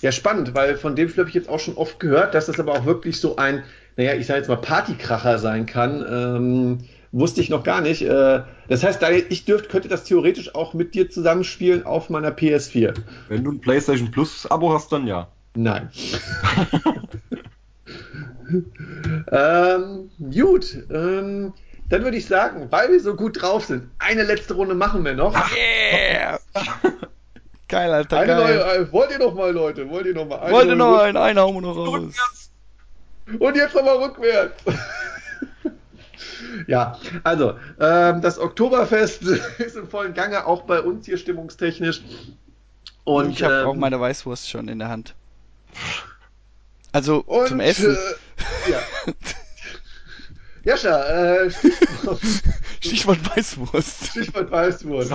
Ja, spannend, weil von dem habe ich jetzt auch schon oft gehört, dass das aber auch wirklich so ein naja, ich sage jetzt mal Partykracher sein kann. Ähm, wusste ich noch gar nicht. Äh, das heißt, ich dürfte, könnte das theoretisch auch mit dir zusammenspielen auf meiner PS4. Wenn du ein PlayStation Plus Abo hast, dann ja. Nein. <laughs> ähm, gut. Ähm, dann würde ich sagen, weil wir so gut drauf sind, eine letzte Runde machen wir noch. Yeah! <laughs> geil, Alter. Eine geil. Neue, äh, wollt ihr noch mal, Leute? Wollt ihr noch mal? Wollt ihr noch einen? Einen hauen wir noch raus. Und jetzt nochmal rückwärts. Ja, also, ähm, das Oktoberfest <laughs> ist im vollen Gange, auch bei uns hier stimmungstechnisch. Und ich habe ähm, auch meine Weißwurst schon in der Hand. Also und, zum Essen. Äh, ja. <laughs> Jascha, äh, Stichwort, <laughs> Stichwort Weißwurst. Stichwort Weißwurst.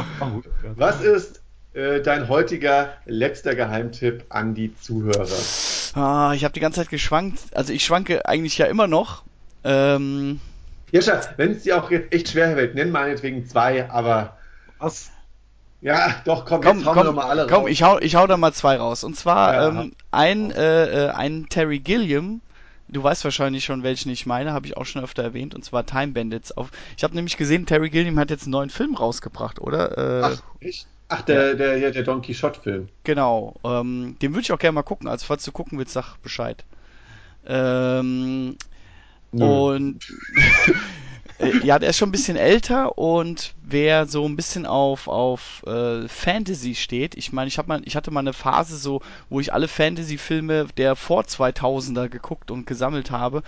Was ist äh, dein heutiger letzter Geheimtipp an die Zuhörer? Ah, ich habe die ganze Zeit geschwankt. Also ich schwanke eigentlich ja immer noch. Ähm, ja, wenn es dir auch jetzt echt schwer wird, nenn meinetwegen zwei, aber. Was? Ja, doch, komm, komm jetzt hauen komm, wir doch mal alle komm, raus. Komm, ich hau, ich hau da mal zwei raus. Und zwar ja, ähm, ein, äh, äh, ein Terry Gilliam, du weißt wahrscheinlich schon, welchen ich meine, habe ich auch schon öfter erwähnt, und zwar Time Bandits. Auf, ich habe nämlich gesehen, Terry Gilliam hat jetzt einen neuen Film rausgebracht, oder? Äh, Ach, echt? Ach, der, ja. der, der, der Don Quixote-Film. Genau. Ähm, den würde ich auch gerne mal gucken. Also, falls du gucken willst, sag Bescheid. Ähm, und <laughs> äh, ja, der ist schon ein bisschen älter und wer so ein bisschen auf, auf äh, Fantasy steht, ich meine, ich, hab mal, ich hatte mal eine Phase so, wo ich alle Fantasy-Filme der vor 2000er geguckt und gesammelt habe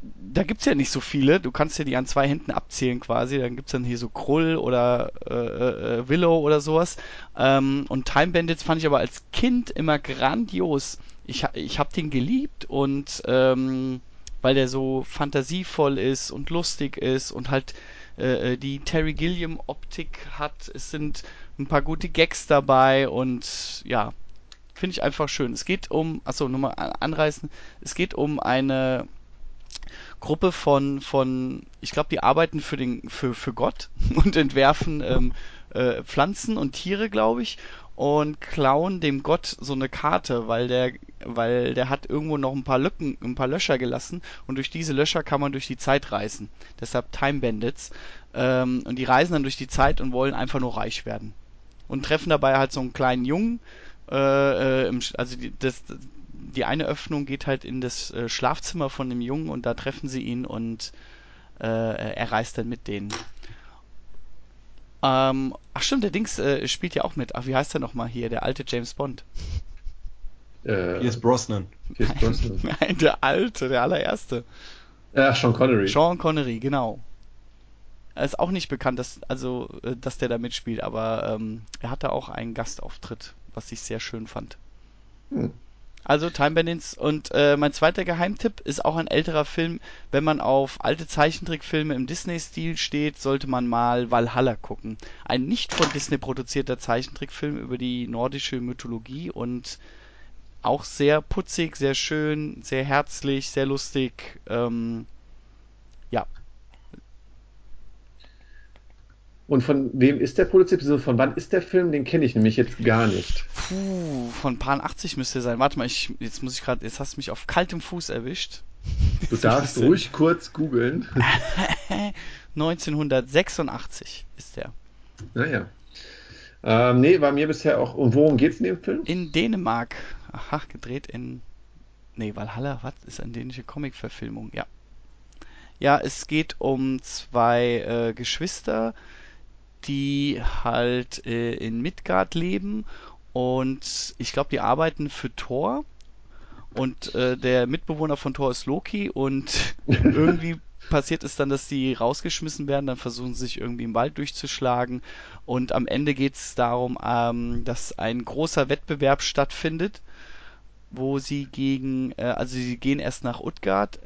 da gibt's ja nicht so viele. Du kannst ja die an zwei Händen abzählen quasi. Dann gibt's dann hier so Krull oder äh, äh, Willow oder sowas. Ähm, und Time Bandits fand ich aber als Kind immer grandios. Ich, ich habe den geliebt und ähm, weil der so fantasievoll ist und lustig ist und halt äh, die Terry Gilliam Optik hat. Es sind ein paar gute Gags dabei und ja, finde ich einfach schön. Es geht um, achso, nur mal anreißen, es geht um eine Gruppe von, von ich glaube, die arbeiten für, den, für, für Gott <laughs> und entwerfen ähm, äh, Pflanzen und Tiere, glaube ich, und klauen dem Gott so eine Karte, weil der, weil der hat irgendwo noch ein paar Lücken, ein paar Löcher gelassen und durch diese Löcher kann man durch die Zeit reisen. Deshalb Time Bandits. Ähm, und die reisen dann durch die Zeit und wollen einfach nur reich werden. Und treffen dabei halt so einen kleinen Jungen, äh, äh, also die, das, die eine Öffnung geht halt in das äh, Schlafzimmer von dem Jungen und da treffen sie ihn und äh, er reist dann mit denen. Ähm, ach stimmt, der Dings äh, spielt ja auch mit. Ach, wie heißt der nochmal hier, der alte James Bond? Äh, Pierce Brosnan. Pierce Brosnan. Nein, <laughs> nein, der alte, der allererste. Ja, Sean Connery. Sean Connery, genau. Er ist auch nicht bekannt, dass, also, äh, dass der da mitspielt, aber ähm, er hatte auch einen Gastauftritt, was ich sehr schön fand. Hm. Also Time Bandits und äh, mein zweiter Geheimtipp ist auch ein älterer Film. Wenn man auf alte Zeichentrickfilme im Disney-Stil steht, sollte man mal Valhalla gucken. Ein nicht von Disney produzierter Zeichentrickfilm über die nordische Mythologie und auch sehr putzig, sehr schön, sehr herzlich, sehr lustig. Ähm, ja, Und von wem ist der produziert? Also von wann ist der Film? Den kenne ich nämlich jetzt gar nicht. Puh, von Pan 80 müsste er sein. Warte mal, ich, jetzt muss ich gerade, jetzt hast du mich auf kaltem Fuß erwischt. Du darfst <laughs> ruhig kurz googeln. <laughs> 1986 ist der. Naja. Ähm, nee, war mir bisher auch. Und worum geht's in dem Film? In Dänemark. Aha, gedreht in. Nee, Valhalla, was? Ist eine dänische Comic-Verfilmung, ja. Ja, es geht um zwei äh, Geschwister, die halt äh, in Midgard leben und ich glaube, die arbeiten für Thor und äh, der Mitbewohner von Thor ist Loki und <laughs> irgendwie passiert es dann, dass die rausgeschmissen werden, dann versuchen sie sich irgendwie im Wald durchzuschlagen und am Ende geht es darum, ähm, dass ein großer Wettbewerb stattfindet, wo sie gegen, äh, also sie gehen erst nach Utgard,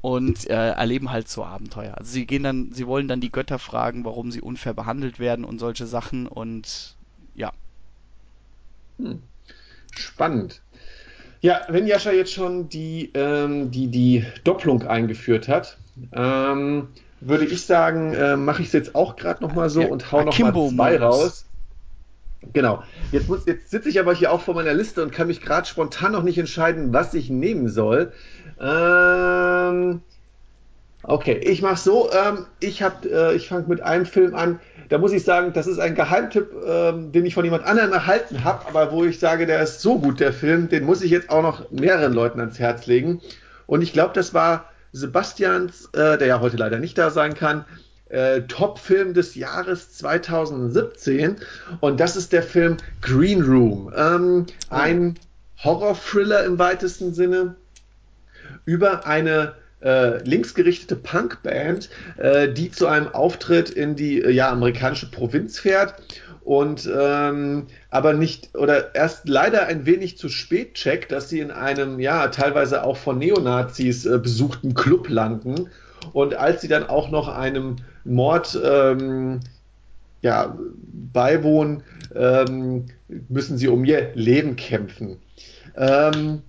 und äh, erleben halt so Abenteuer. Also sie gehen dann, sie wollen dann die Götter fragen, warum sie unfair behandelt werden und solche Sachen und ja. Hm. Spannend. Ja, wenn Jascha jetzt schon die, ähm, die, die Doppelung eingeführt hat, ähm, würde ich sagen, äh, mache ich es jetzt auch gerade nochmal so ja, und hau nochmal zwei raus. Genau. Jetzt, jetzt sitze ich aber hier auch vor meiner Liste und kann mich gerade spontan noch nicht entscheiden, was ich nehmen soll. Ähm, okay, ich mache so. Ähm, ich äh, ich fange mit einem Film an. Da muss ich sagen, das ist ein Geheimtipp, ähm, den ich von jemand anderem erhalten habe, aber wo ich sage, der ist so gut, der Film, den muss ich jetzt auch noch mehreren Leuten ans Herz legen. Und ich glaube, das war Sebastians, äh, der ja heute leider nicht da sein kann, äh, Top-Film des Jahres 2017. Und das ist der Film Green Room. Ähm, ein Horror-Thriller im weitesten Sinne über eine äh, linksgerichtete Punkband, äh, die zu einem Auftritt in die äh, ja, amerikanische Provinz fährt und ähm, aber nicht oder erst leider ein wenig zu spät checkt, dass sie in einem ja teilweise auch von Neonazis äh, besuchten Club landen und als sie dann auch noch einem Mord ähm, ja, beiwohnen, ähm, müssen sie um ihr Leben kämpfen. Ähm,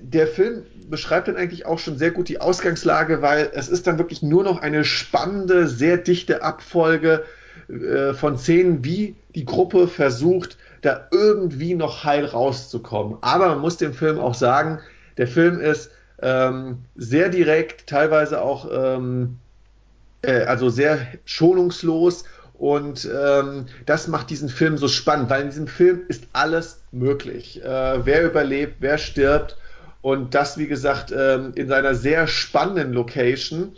der Film beschreibt dann eigentlich auch schon sehr gut die Ausgangslage, weil es ist dann wirklich nur noch eine spannende, sehr dichte Abfolge äh, von Szenen, wie die Gruppe versucht, da irgendwie noch heil rauszukommen. Aber man muss dem Film auch sagen, der Film ist ähm, sehr direkt, teilweise auch ähm, äh, also sehr schonungslos und ähm, das macht diesen Film so spannend, weil in diesem Film ist alles möglich. Äh, wer überlebt, wer stirbt und das, wie gesagt, ähm, in seiner sehr spannenden Location.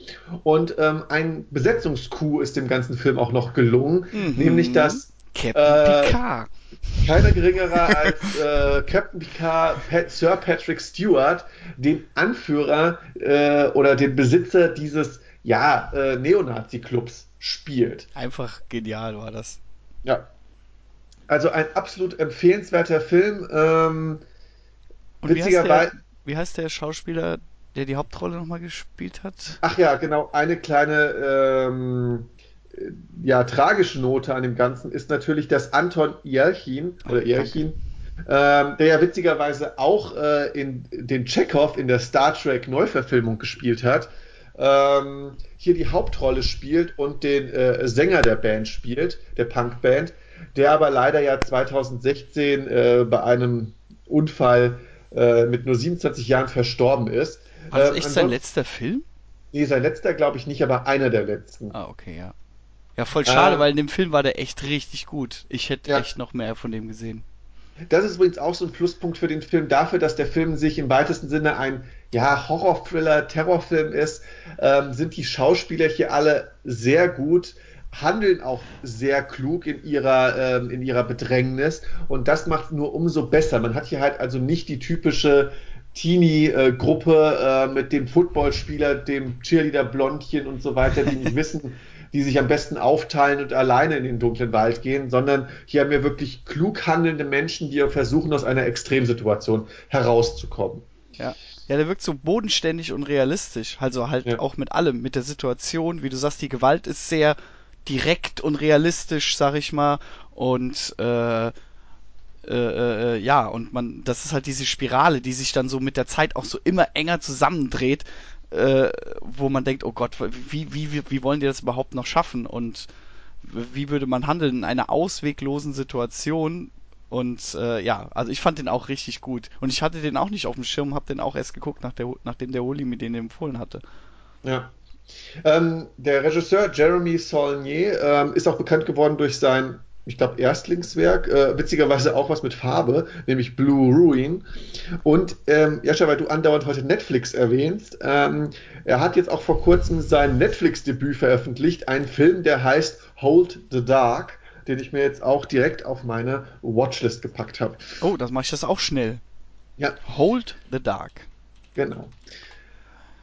Und ähm, ein Besetzungscoup ist dem ganzen Film auch noch gelungen, mhm. nämlich dass Captain äh, Picard. keiner geringerer <laughs> als äh, Captain Picard, Pat, Sir Patrick Stewart, den Anführer äh, oder den Besitzer dieses ja, äh, Neonazi-Clubs spielt. Einfach genial war das. Ja. Also ein absolut empfehlenswerter Film. Ähm, Und wie heißt, der, wie heißt der Schauspieler, der die Hauptrolle nochmal gespielt hat? Ach ja, genau. Eine kleine ähm, ja, tragische Note an dem Ganzen ist natürlich, dass Anton Jelchin oder Jelchin, ähm, der ja witzigerweise auch äh, in den Chekhov in der Star Trek Neuverfilmung gespielt hat, ähm, hier die Hauptrolle spielt und den äh, Sänger der Band spielt, der Punkband, der aber leider ja 2016 äh, bei einem Unfall äh, mit nur 27 Jahren verstorben ist. War das ähm, echt sein letzter Film? Nee, sein letzter glaube ich nicht, aber einer der letzten. Ah, okay, ja. Ja, voll schade, ähm, weil in dem Film war der echt richtig gut. Ich hätte ja. echt noch mehr von dem gesehen. Das ist übrigens auch so ein Pluspunkt für den Film, dafür, dass der Film sich im weitesten Sinne ein ja, Horror-Thriller, Terrorfilm ist, ähm, sind die Schauspieler hier alle sehr gut, handeln auch sehr klug in ihrer, ähm, in ihrer Bedrängnis und das macht es nur umso besser. Man hat hier halt also nicht die typische Teenie-Gruppe äh, mit dem Footballspieler, dem Cheerleader-Blondchen und so weiter, die nicht wissen, <laughs> die sich am besten aufteilen und alleine in den dunklen Wald gehen, sondern hier haben wir wirklich klug handelnde Menschen, die versuchen, aus einer Extremsituation herauszukommen. Ja. Ja, der wirkt so bodenständig und realistisch. Also halt ja. auch mit allem, mit der Situation, wie du sagst, die Gewalt ist sehr direkt und realistisch, sag ich mal. Und äh, äh, äh, ja, und man, das ist halt diese Spirale, die sich dann so mit der Zeit auch so immer enger zusammendreht, äh, wo man denkt, oh Gott, wie, wie, wie wollen die das überhaupt noch schaffen? Und wie würde man handeln in einer ausweglosen Situation? Und äh, ja, also ich fand den auch richtig gut. Und ich hatte den auch nicht auf dem Schirm, habe den auch erst geguckt, nach der, nachdem der Uli mir den empfohlen hatte. Ja. Ähm, der Regisseur Jeremy Saulnier ähm, ist auch bekannt geworden durch sein ich glaube, Erstlingswerk, äh, witzigerweise auch was mit Farbe, nämlich Blue Ruin. Und ähm, Jascha, weil du andauernd heute Netflix erwähnst, ähm, er hat jetzt auch vor kurzem sein Netflix-Debüt veröffentlicht, einen Film, der heißt Hold the Dark, den ich mir jetzt auch direkt auf meine Watchlist gepackt habe. Oh, das mache ich das auch schnell. Ja. Hold the Dark. Genau.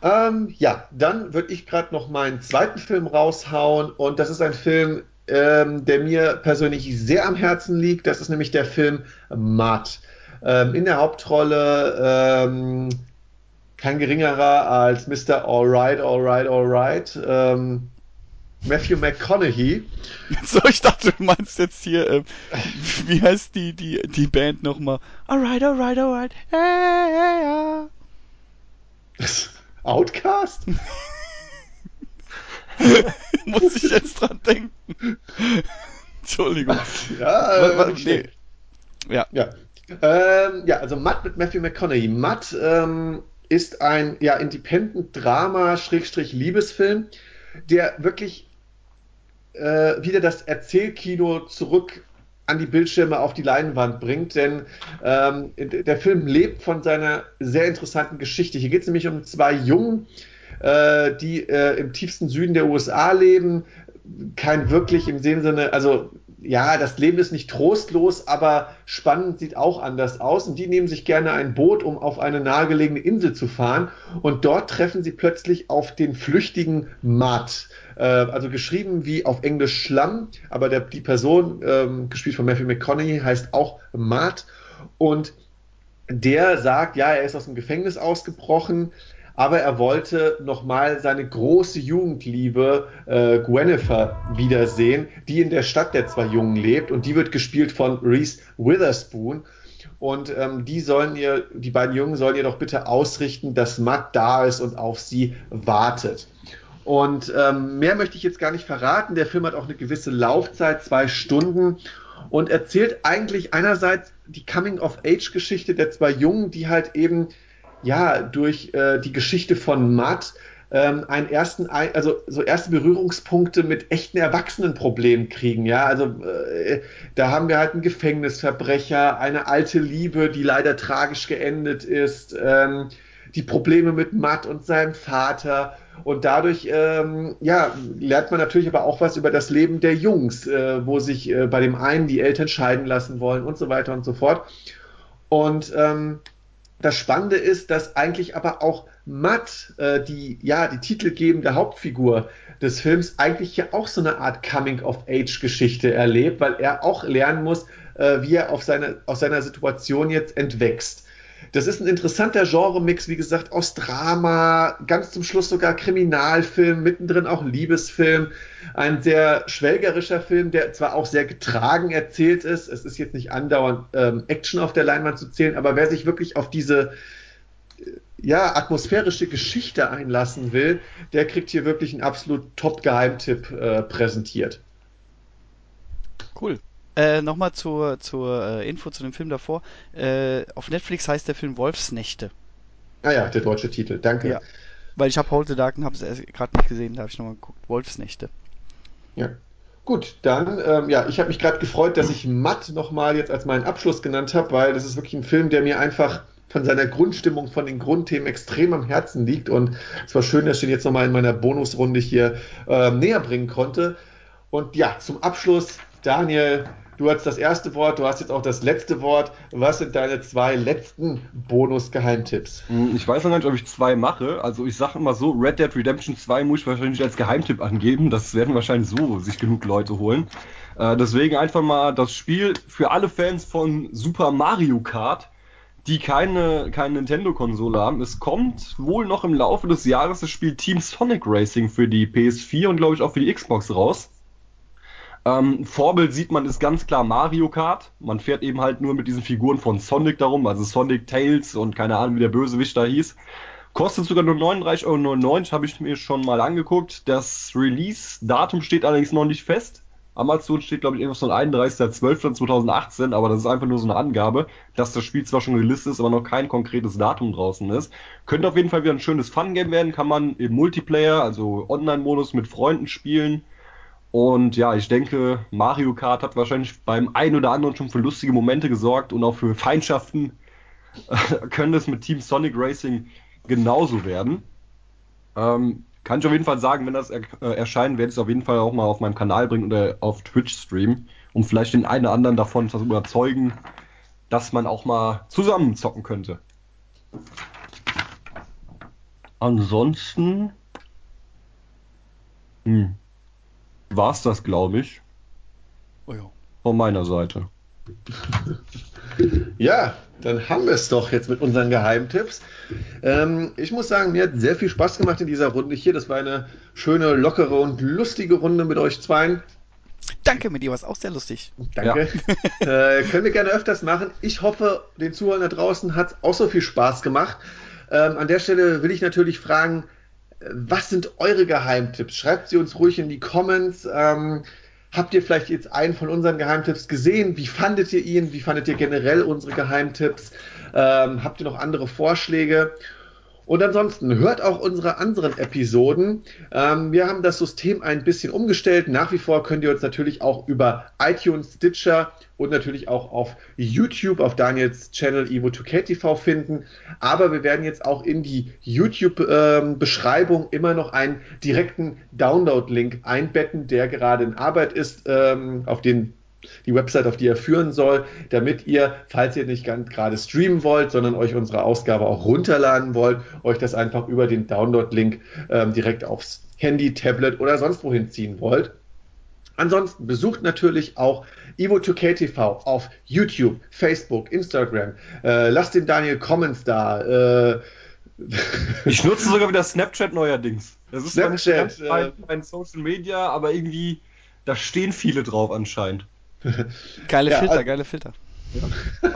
Ähm, ja, dann würde ich gerade noch meinen zweiten Film raushauen und das ist ein Film, ähm, der mir persönlich sehr am Herzen liegt. Das ist nämlich der Film Matt. Ähm, in der Hauptrolle ähm, kein geringerer als Mr. Alright, Alright, Alright. Ähm, Matthew McConaughey. <laughs> So, ich dachte, du meinst jetzt hier, äh, wie heißt die, die, die Band nochmal? Alright, alright, alright. Hey, hey, ja. <laughs> Outcast? <laughs> <laughs> Muss ich jetzt dran denken. Entschuldigung. Ja, was, was, nee. ja. Ja. Ähm, ja, also Matt mit Matthew McConaughey. Matt ähm, ist ein ja, Independent-Drama-Liebesfilm, der wirklich äh, wieder das Erzählkino zurück an die Bildschirme auf die Leinwand bringt, denn ähm, der Film lebt von seiner sehr interessanten Geschichte. Hier geht es nämlich um zwei Jungen, äh, die äh, im tiefsten Süden der USA leben, kein wirklich im Sinne, also ja, das Leben ist nicht trostlos, aber spannend sieht auch anders aus. Und die nehmen sich gerne ein Boot, um auf eine nahegelegene Insel zu fahren. Und dort treffen sie plötzlich auf den flüchtigen Matt. Äh, also geschrieben wie auf Englisch Schlamm, aber der, die Person, ähm, gespielt von Matthew McConaughey, heißt auch Matt. Und der sagt, ja, er ist aus dem Gefängnis ausgebrochen, aber er wollte nochmal seine große Jugendliebe äh, Gwennifer wiedersehen, die in der Stadt der zwei Jungen lebt und die wird gespielt von Reese Witherspoon. Und ähm, die sollen ihr, die beiden Jungen sollen ihr doch bitte ausrichten, dass Matt da ist und auf sie wartet. Und ähm, mehr möchte ich jetzt gar nicht verraten. Der Film hat auch eine gewisse Laufzeit, zwei Stunden und erzählt eigentlich einerseits die Coming-of-Age-Geschichte der zwei Jungen, die halt eben ja, durch äh, die Geschichte von Matt ähm, einen ersten, also so erste Berührungspunkte mit echten Erwachsenenproblemen kriegen. Ja, also äh, da haben wir halt einen Gefängnisverbrecher, eine alte Liebe, die leider tragisch geendet ist, ähm, die Probleme mit Matt und seinem Vater Und dadurch ähm, ja, lernt man natürlich aber auch was über das Leben der Jungs, äh, wo sich äh, bei dem einen die Eltern scheiden lassen wollen und so weiter und so fort. Und ähm, das Spannende ist, dass eigentlich aber auch Matt, äh, die ja die titelgebende Hauptfigur des Films, eigentlich ja auch so eine Art Coming-of-Age-Geschichte erlebt, weil er auch lernen muss, äh, wie er auf seine, aus seiner Situation jetzt entwächst. Das ist ein interessanter Genre-Mix, wie gesagt, aus Drama, ganz zum Schluss sogar Kriminalfilm, mittendrin auch Liebesfilm. Ein sehr schwelgerischer Film, der zwar auch sehr getragen erzählt ist. Es ist jetzt nicht andauernd ähm, Action auf der Leinwand zu zählen, aber wer sich wirklich auf diese äh, ja, atmosphärische Geschichte einlassen will, der kriegt hier wirklich einen absolut Top-Geheimtipp äh, präsentiert. Cool. Äh, Nochmal zur, zur äh, Info zu dem Film davor. Äh, auf Netflix heißt der Film Wolfsnächte. Ah ja, der deutsche Titel, danke. Ja, weil ich habe Hold the Dark und habe es gerade nicht gesehen, da habe ich nochmal geguckt. Wolfsnächte. Ja. Gut, dann, ähm, ja, ich habe mich gerade gefreut, dass ich Matt nochmal jetzt als meinen Abschluss genannt habe, weil das ist wirklich ein Film, der mir einfach von seiner Grundstimmung, von den Grundthemen extrem am Herzen liegt. Und es war schön, dass ich ihn jetzt nochmal in meiner Bonusrunde hier äh, näher bringen konnte. Und ja, zum Abschluss, Daniel, Du hast das erste Wort, du hast jetzt auch das letzte Wort. Was sind deine zwei letzten Bonus-Geheimtipps? Hm, ich weiß noch gar nicht, ob ich zwei mache. Also ich sage immer so, Red Dead Redemption 2 muss ich wahrscheinlich als Geheimtipp angeben. Das werden wahrscheinlich so sich genug Leute holen. Äh, deswegen einfach mal das Spiel für alle Fans von Super Mario Kart die keine, keine Nintendo-Konsole haben. Es kommt wohl noch im Laufe des Jahres das Spiel Team Sonic Racing für die PS4 und glaube ich auch für die Xbox raus. Ähm, Vorbild sieht man ist ganz klar Mario Kart. Man fährt eben halt nur mit diesen Figuren von Sonic darum, also Sonic Tails und keine Ahnung, wie der Bösewicht da hieß. Kostet sogar nur 39,99 Euro, habe ich mir schon mal angeguckt. Das Release-Datum steht allerdings noch nicht fest. Amazon steht, glaube ich, irgendwas von 31.12.2018, aber das ist einfach nur so eine Angabe, dass das Spiel zwar schon gelistet ist, aber noch kein konkretes Datum draußen ist. Könnte auf jeden Fall wieder ein schönes Fun-Game werden, kann man im Multiplayer, also Online-Modus mit Freunden spielen. Und ja, ich denke, Mario Kart hat wahrscheinlich beim einen oder anderen schon für lustige Momente gesorgt und auch für Feindschaften können es mit Team Sonic Racing genauso werden. Ähm, kann ich auf jeden Fall sagen, wenn das er äh, erscheint, werde ich es auf jeden Fall auch mal auf meinem Kanal bringen oder auf Twitch streamen, um vielleicht den einen oder anderen davon zu überzeugen, dass man auch mal zusammen zocken könnte. Ansonsten. Hm war es das, glaube ich. Oh ja. Von meiner Seite. <laughs> ja, dann haben wir es doch jetzt mit unseren Geheimtipps. Ähm, ich muss sagen, mir hat sehr viel Spaß gemacht in dieser Runde hier. Das war eine schöne, lockere und lustige Runde mit euch zweien. Danke, mit dir war es auch sehr lustig. Danke. Ja. <laughs> <laughs> äh, können wir gerne öfters machen. Ich hoffe, den Zuhörern da draußen hat es auch so viel Spaß gemacht. Ähm, an der Stelle will ich natürlich fragen, was sind eure Geheimtipps? Schreibt sie uns ruhig in die Comments. Ähm, habt ihr vielleicht jetzt einen von unseren Geheimtipps gesehen? Wie fandet ihr ihn? Wie fandet ihr generell unsere Geheimtipps? Ähm, habt ihr noch andere Vorschläge? Und ansonsten hört auch unsere anderen Episoden. Ähm, wir haben das System ein bisschen umgestellt. Nach wie vor könnt ihr uns natürlich auch über iTunes, Stitcher und natürlich auch auf YouTube, auf Daniels Channel Evo2KTV finden. Aber wir werden jetzt auch in die YouTube-Beschreibung ähm, immer noch einen direkten Download-Link einbetten, der gerade in Arbeit ist, ähm, auf den die Website, auf die er führen soll, damit ihr, falls ihr nicht ganz gerade streamen wollt, sondern euch unsere Ausgabe auch runterladen wollt, euch das einfach über den Download-Link ähm, direkt aufs Handy, Tablet oder sonst wohin ziehen wollt. Ansonsten besucht natürlich auch Evo2KTV auf YouTube, Facebook, Instagram. Äh, lasst dem Daniel Comments da. Äh, ich nutze sogar wieder Snapchat neuerdings. Das ist Snapchat, mein, mein Social Media, aber irgendwie, da stehen viele drauf anscheinend. <laughs> Geile ja, Filter, also, geile Filter. Ja.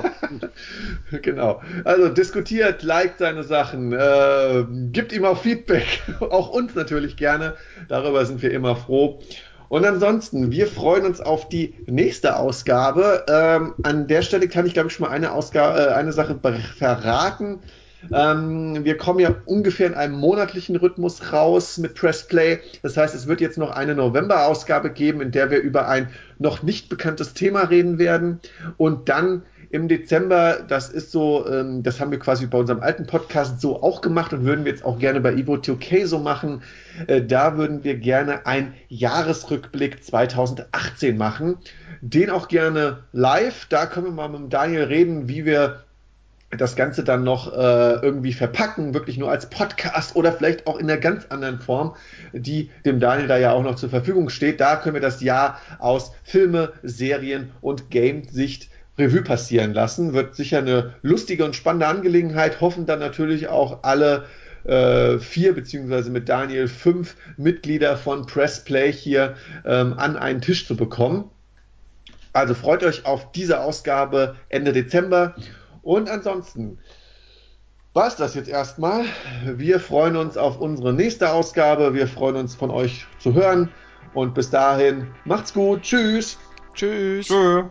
<laughs> genau. Also diskutiert, liked seine Sachen, äh, gibt ihm auch Feedback, <laughs> auch uns natürlich gerne. Darüber sind wir immer froh. Und ansonsten, wir freuen uns auf die nächste Ausgabe. Ähm, an der Stelle kann ich, glaube ich, schon mal eine, Ausgabe, äh, eine Sache verraten. Ähm, wir kommen ja ungefähr in einem monatlichen Rhythmus raus mit Pressplay. Das heißt, es wird jetzt noch eine November-Ausgabe geben, in der wir über ein noch nicht bekanntes Thema reden werden. Und dann im Dezember. Das ist so, ähm, das haben wir quasi bei unserem alten Podcast so auch gemacht und würden wir jetzt auch gerne bei Evo 2K so machen. Äh, da würden wir gerne ein Jahresrückblick 2018 machen. Den auch gerne live. Da können wir mal mit Daniel reden, wie wir das Ganze dann noch äh, irgendwie verpacken, wirklich nur als Podcast oder vielleicht auch in einer ganz anderen Form, die dem Daniel da ja auch noch zur Verfügung steht. Da können wir das Jahr aus Filme, Serien und Game-Sicht Revue passieren lassen. Wird sicher eine lustige und spannende Angelegenheit. Hoffen dann natürlich auch alle äh, vier beziehungsweise mit Daniel fünf Mitglieder von Pressplay hier ähm, an einen Tisch zu bekommen. Also freut euch auf diese Ausgabe Ende Dezember. Und ansonsten war es das jetzt erstmal. Wir freuen uns auf unsere nächste Ausgabe. Wir freuen uns von euch zu hören. Und bis dahin, macht's gut. Tschüss. Tschüss. Tschö.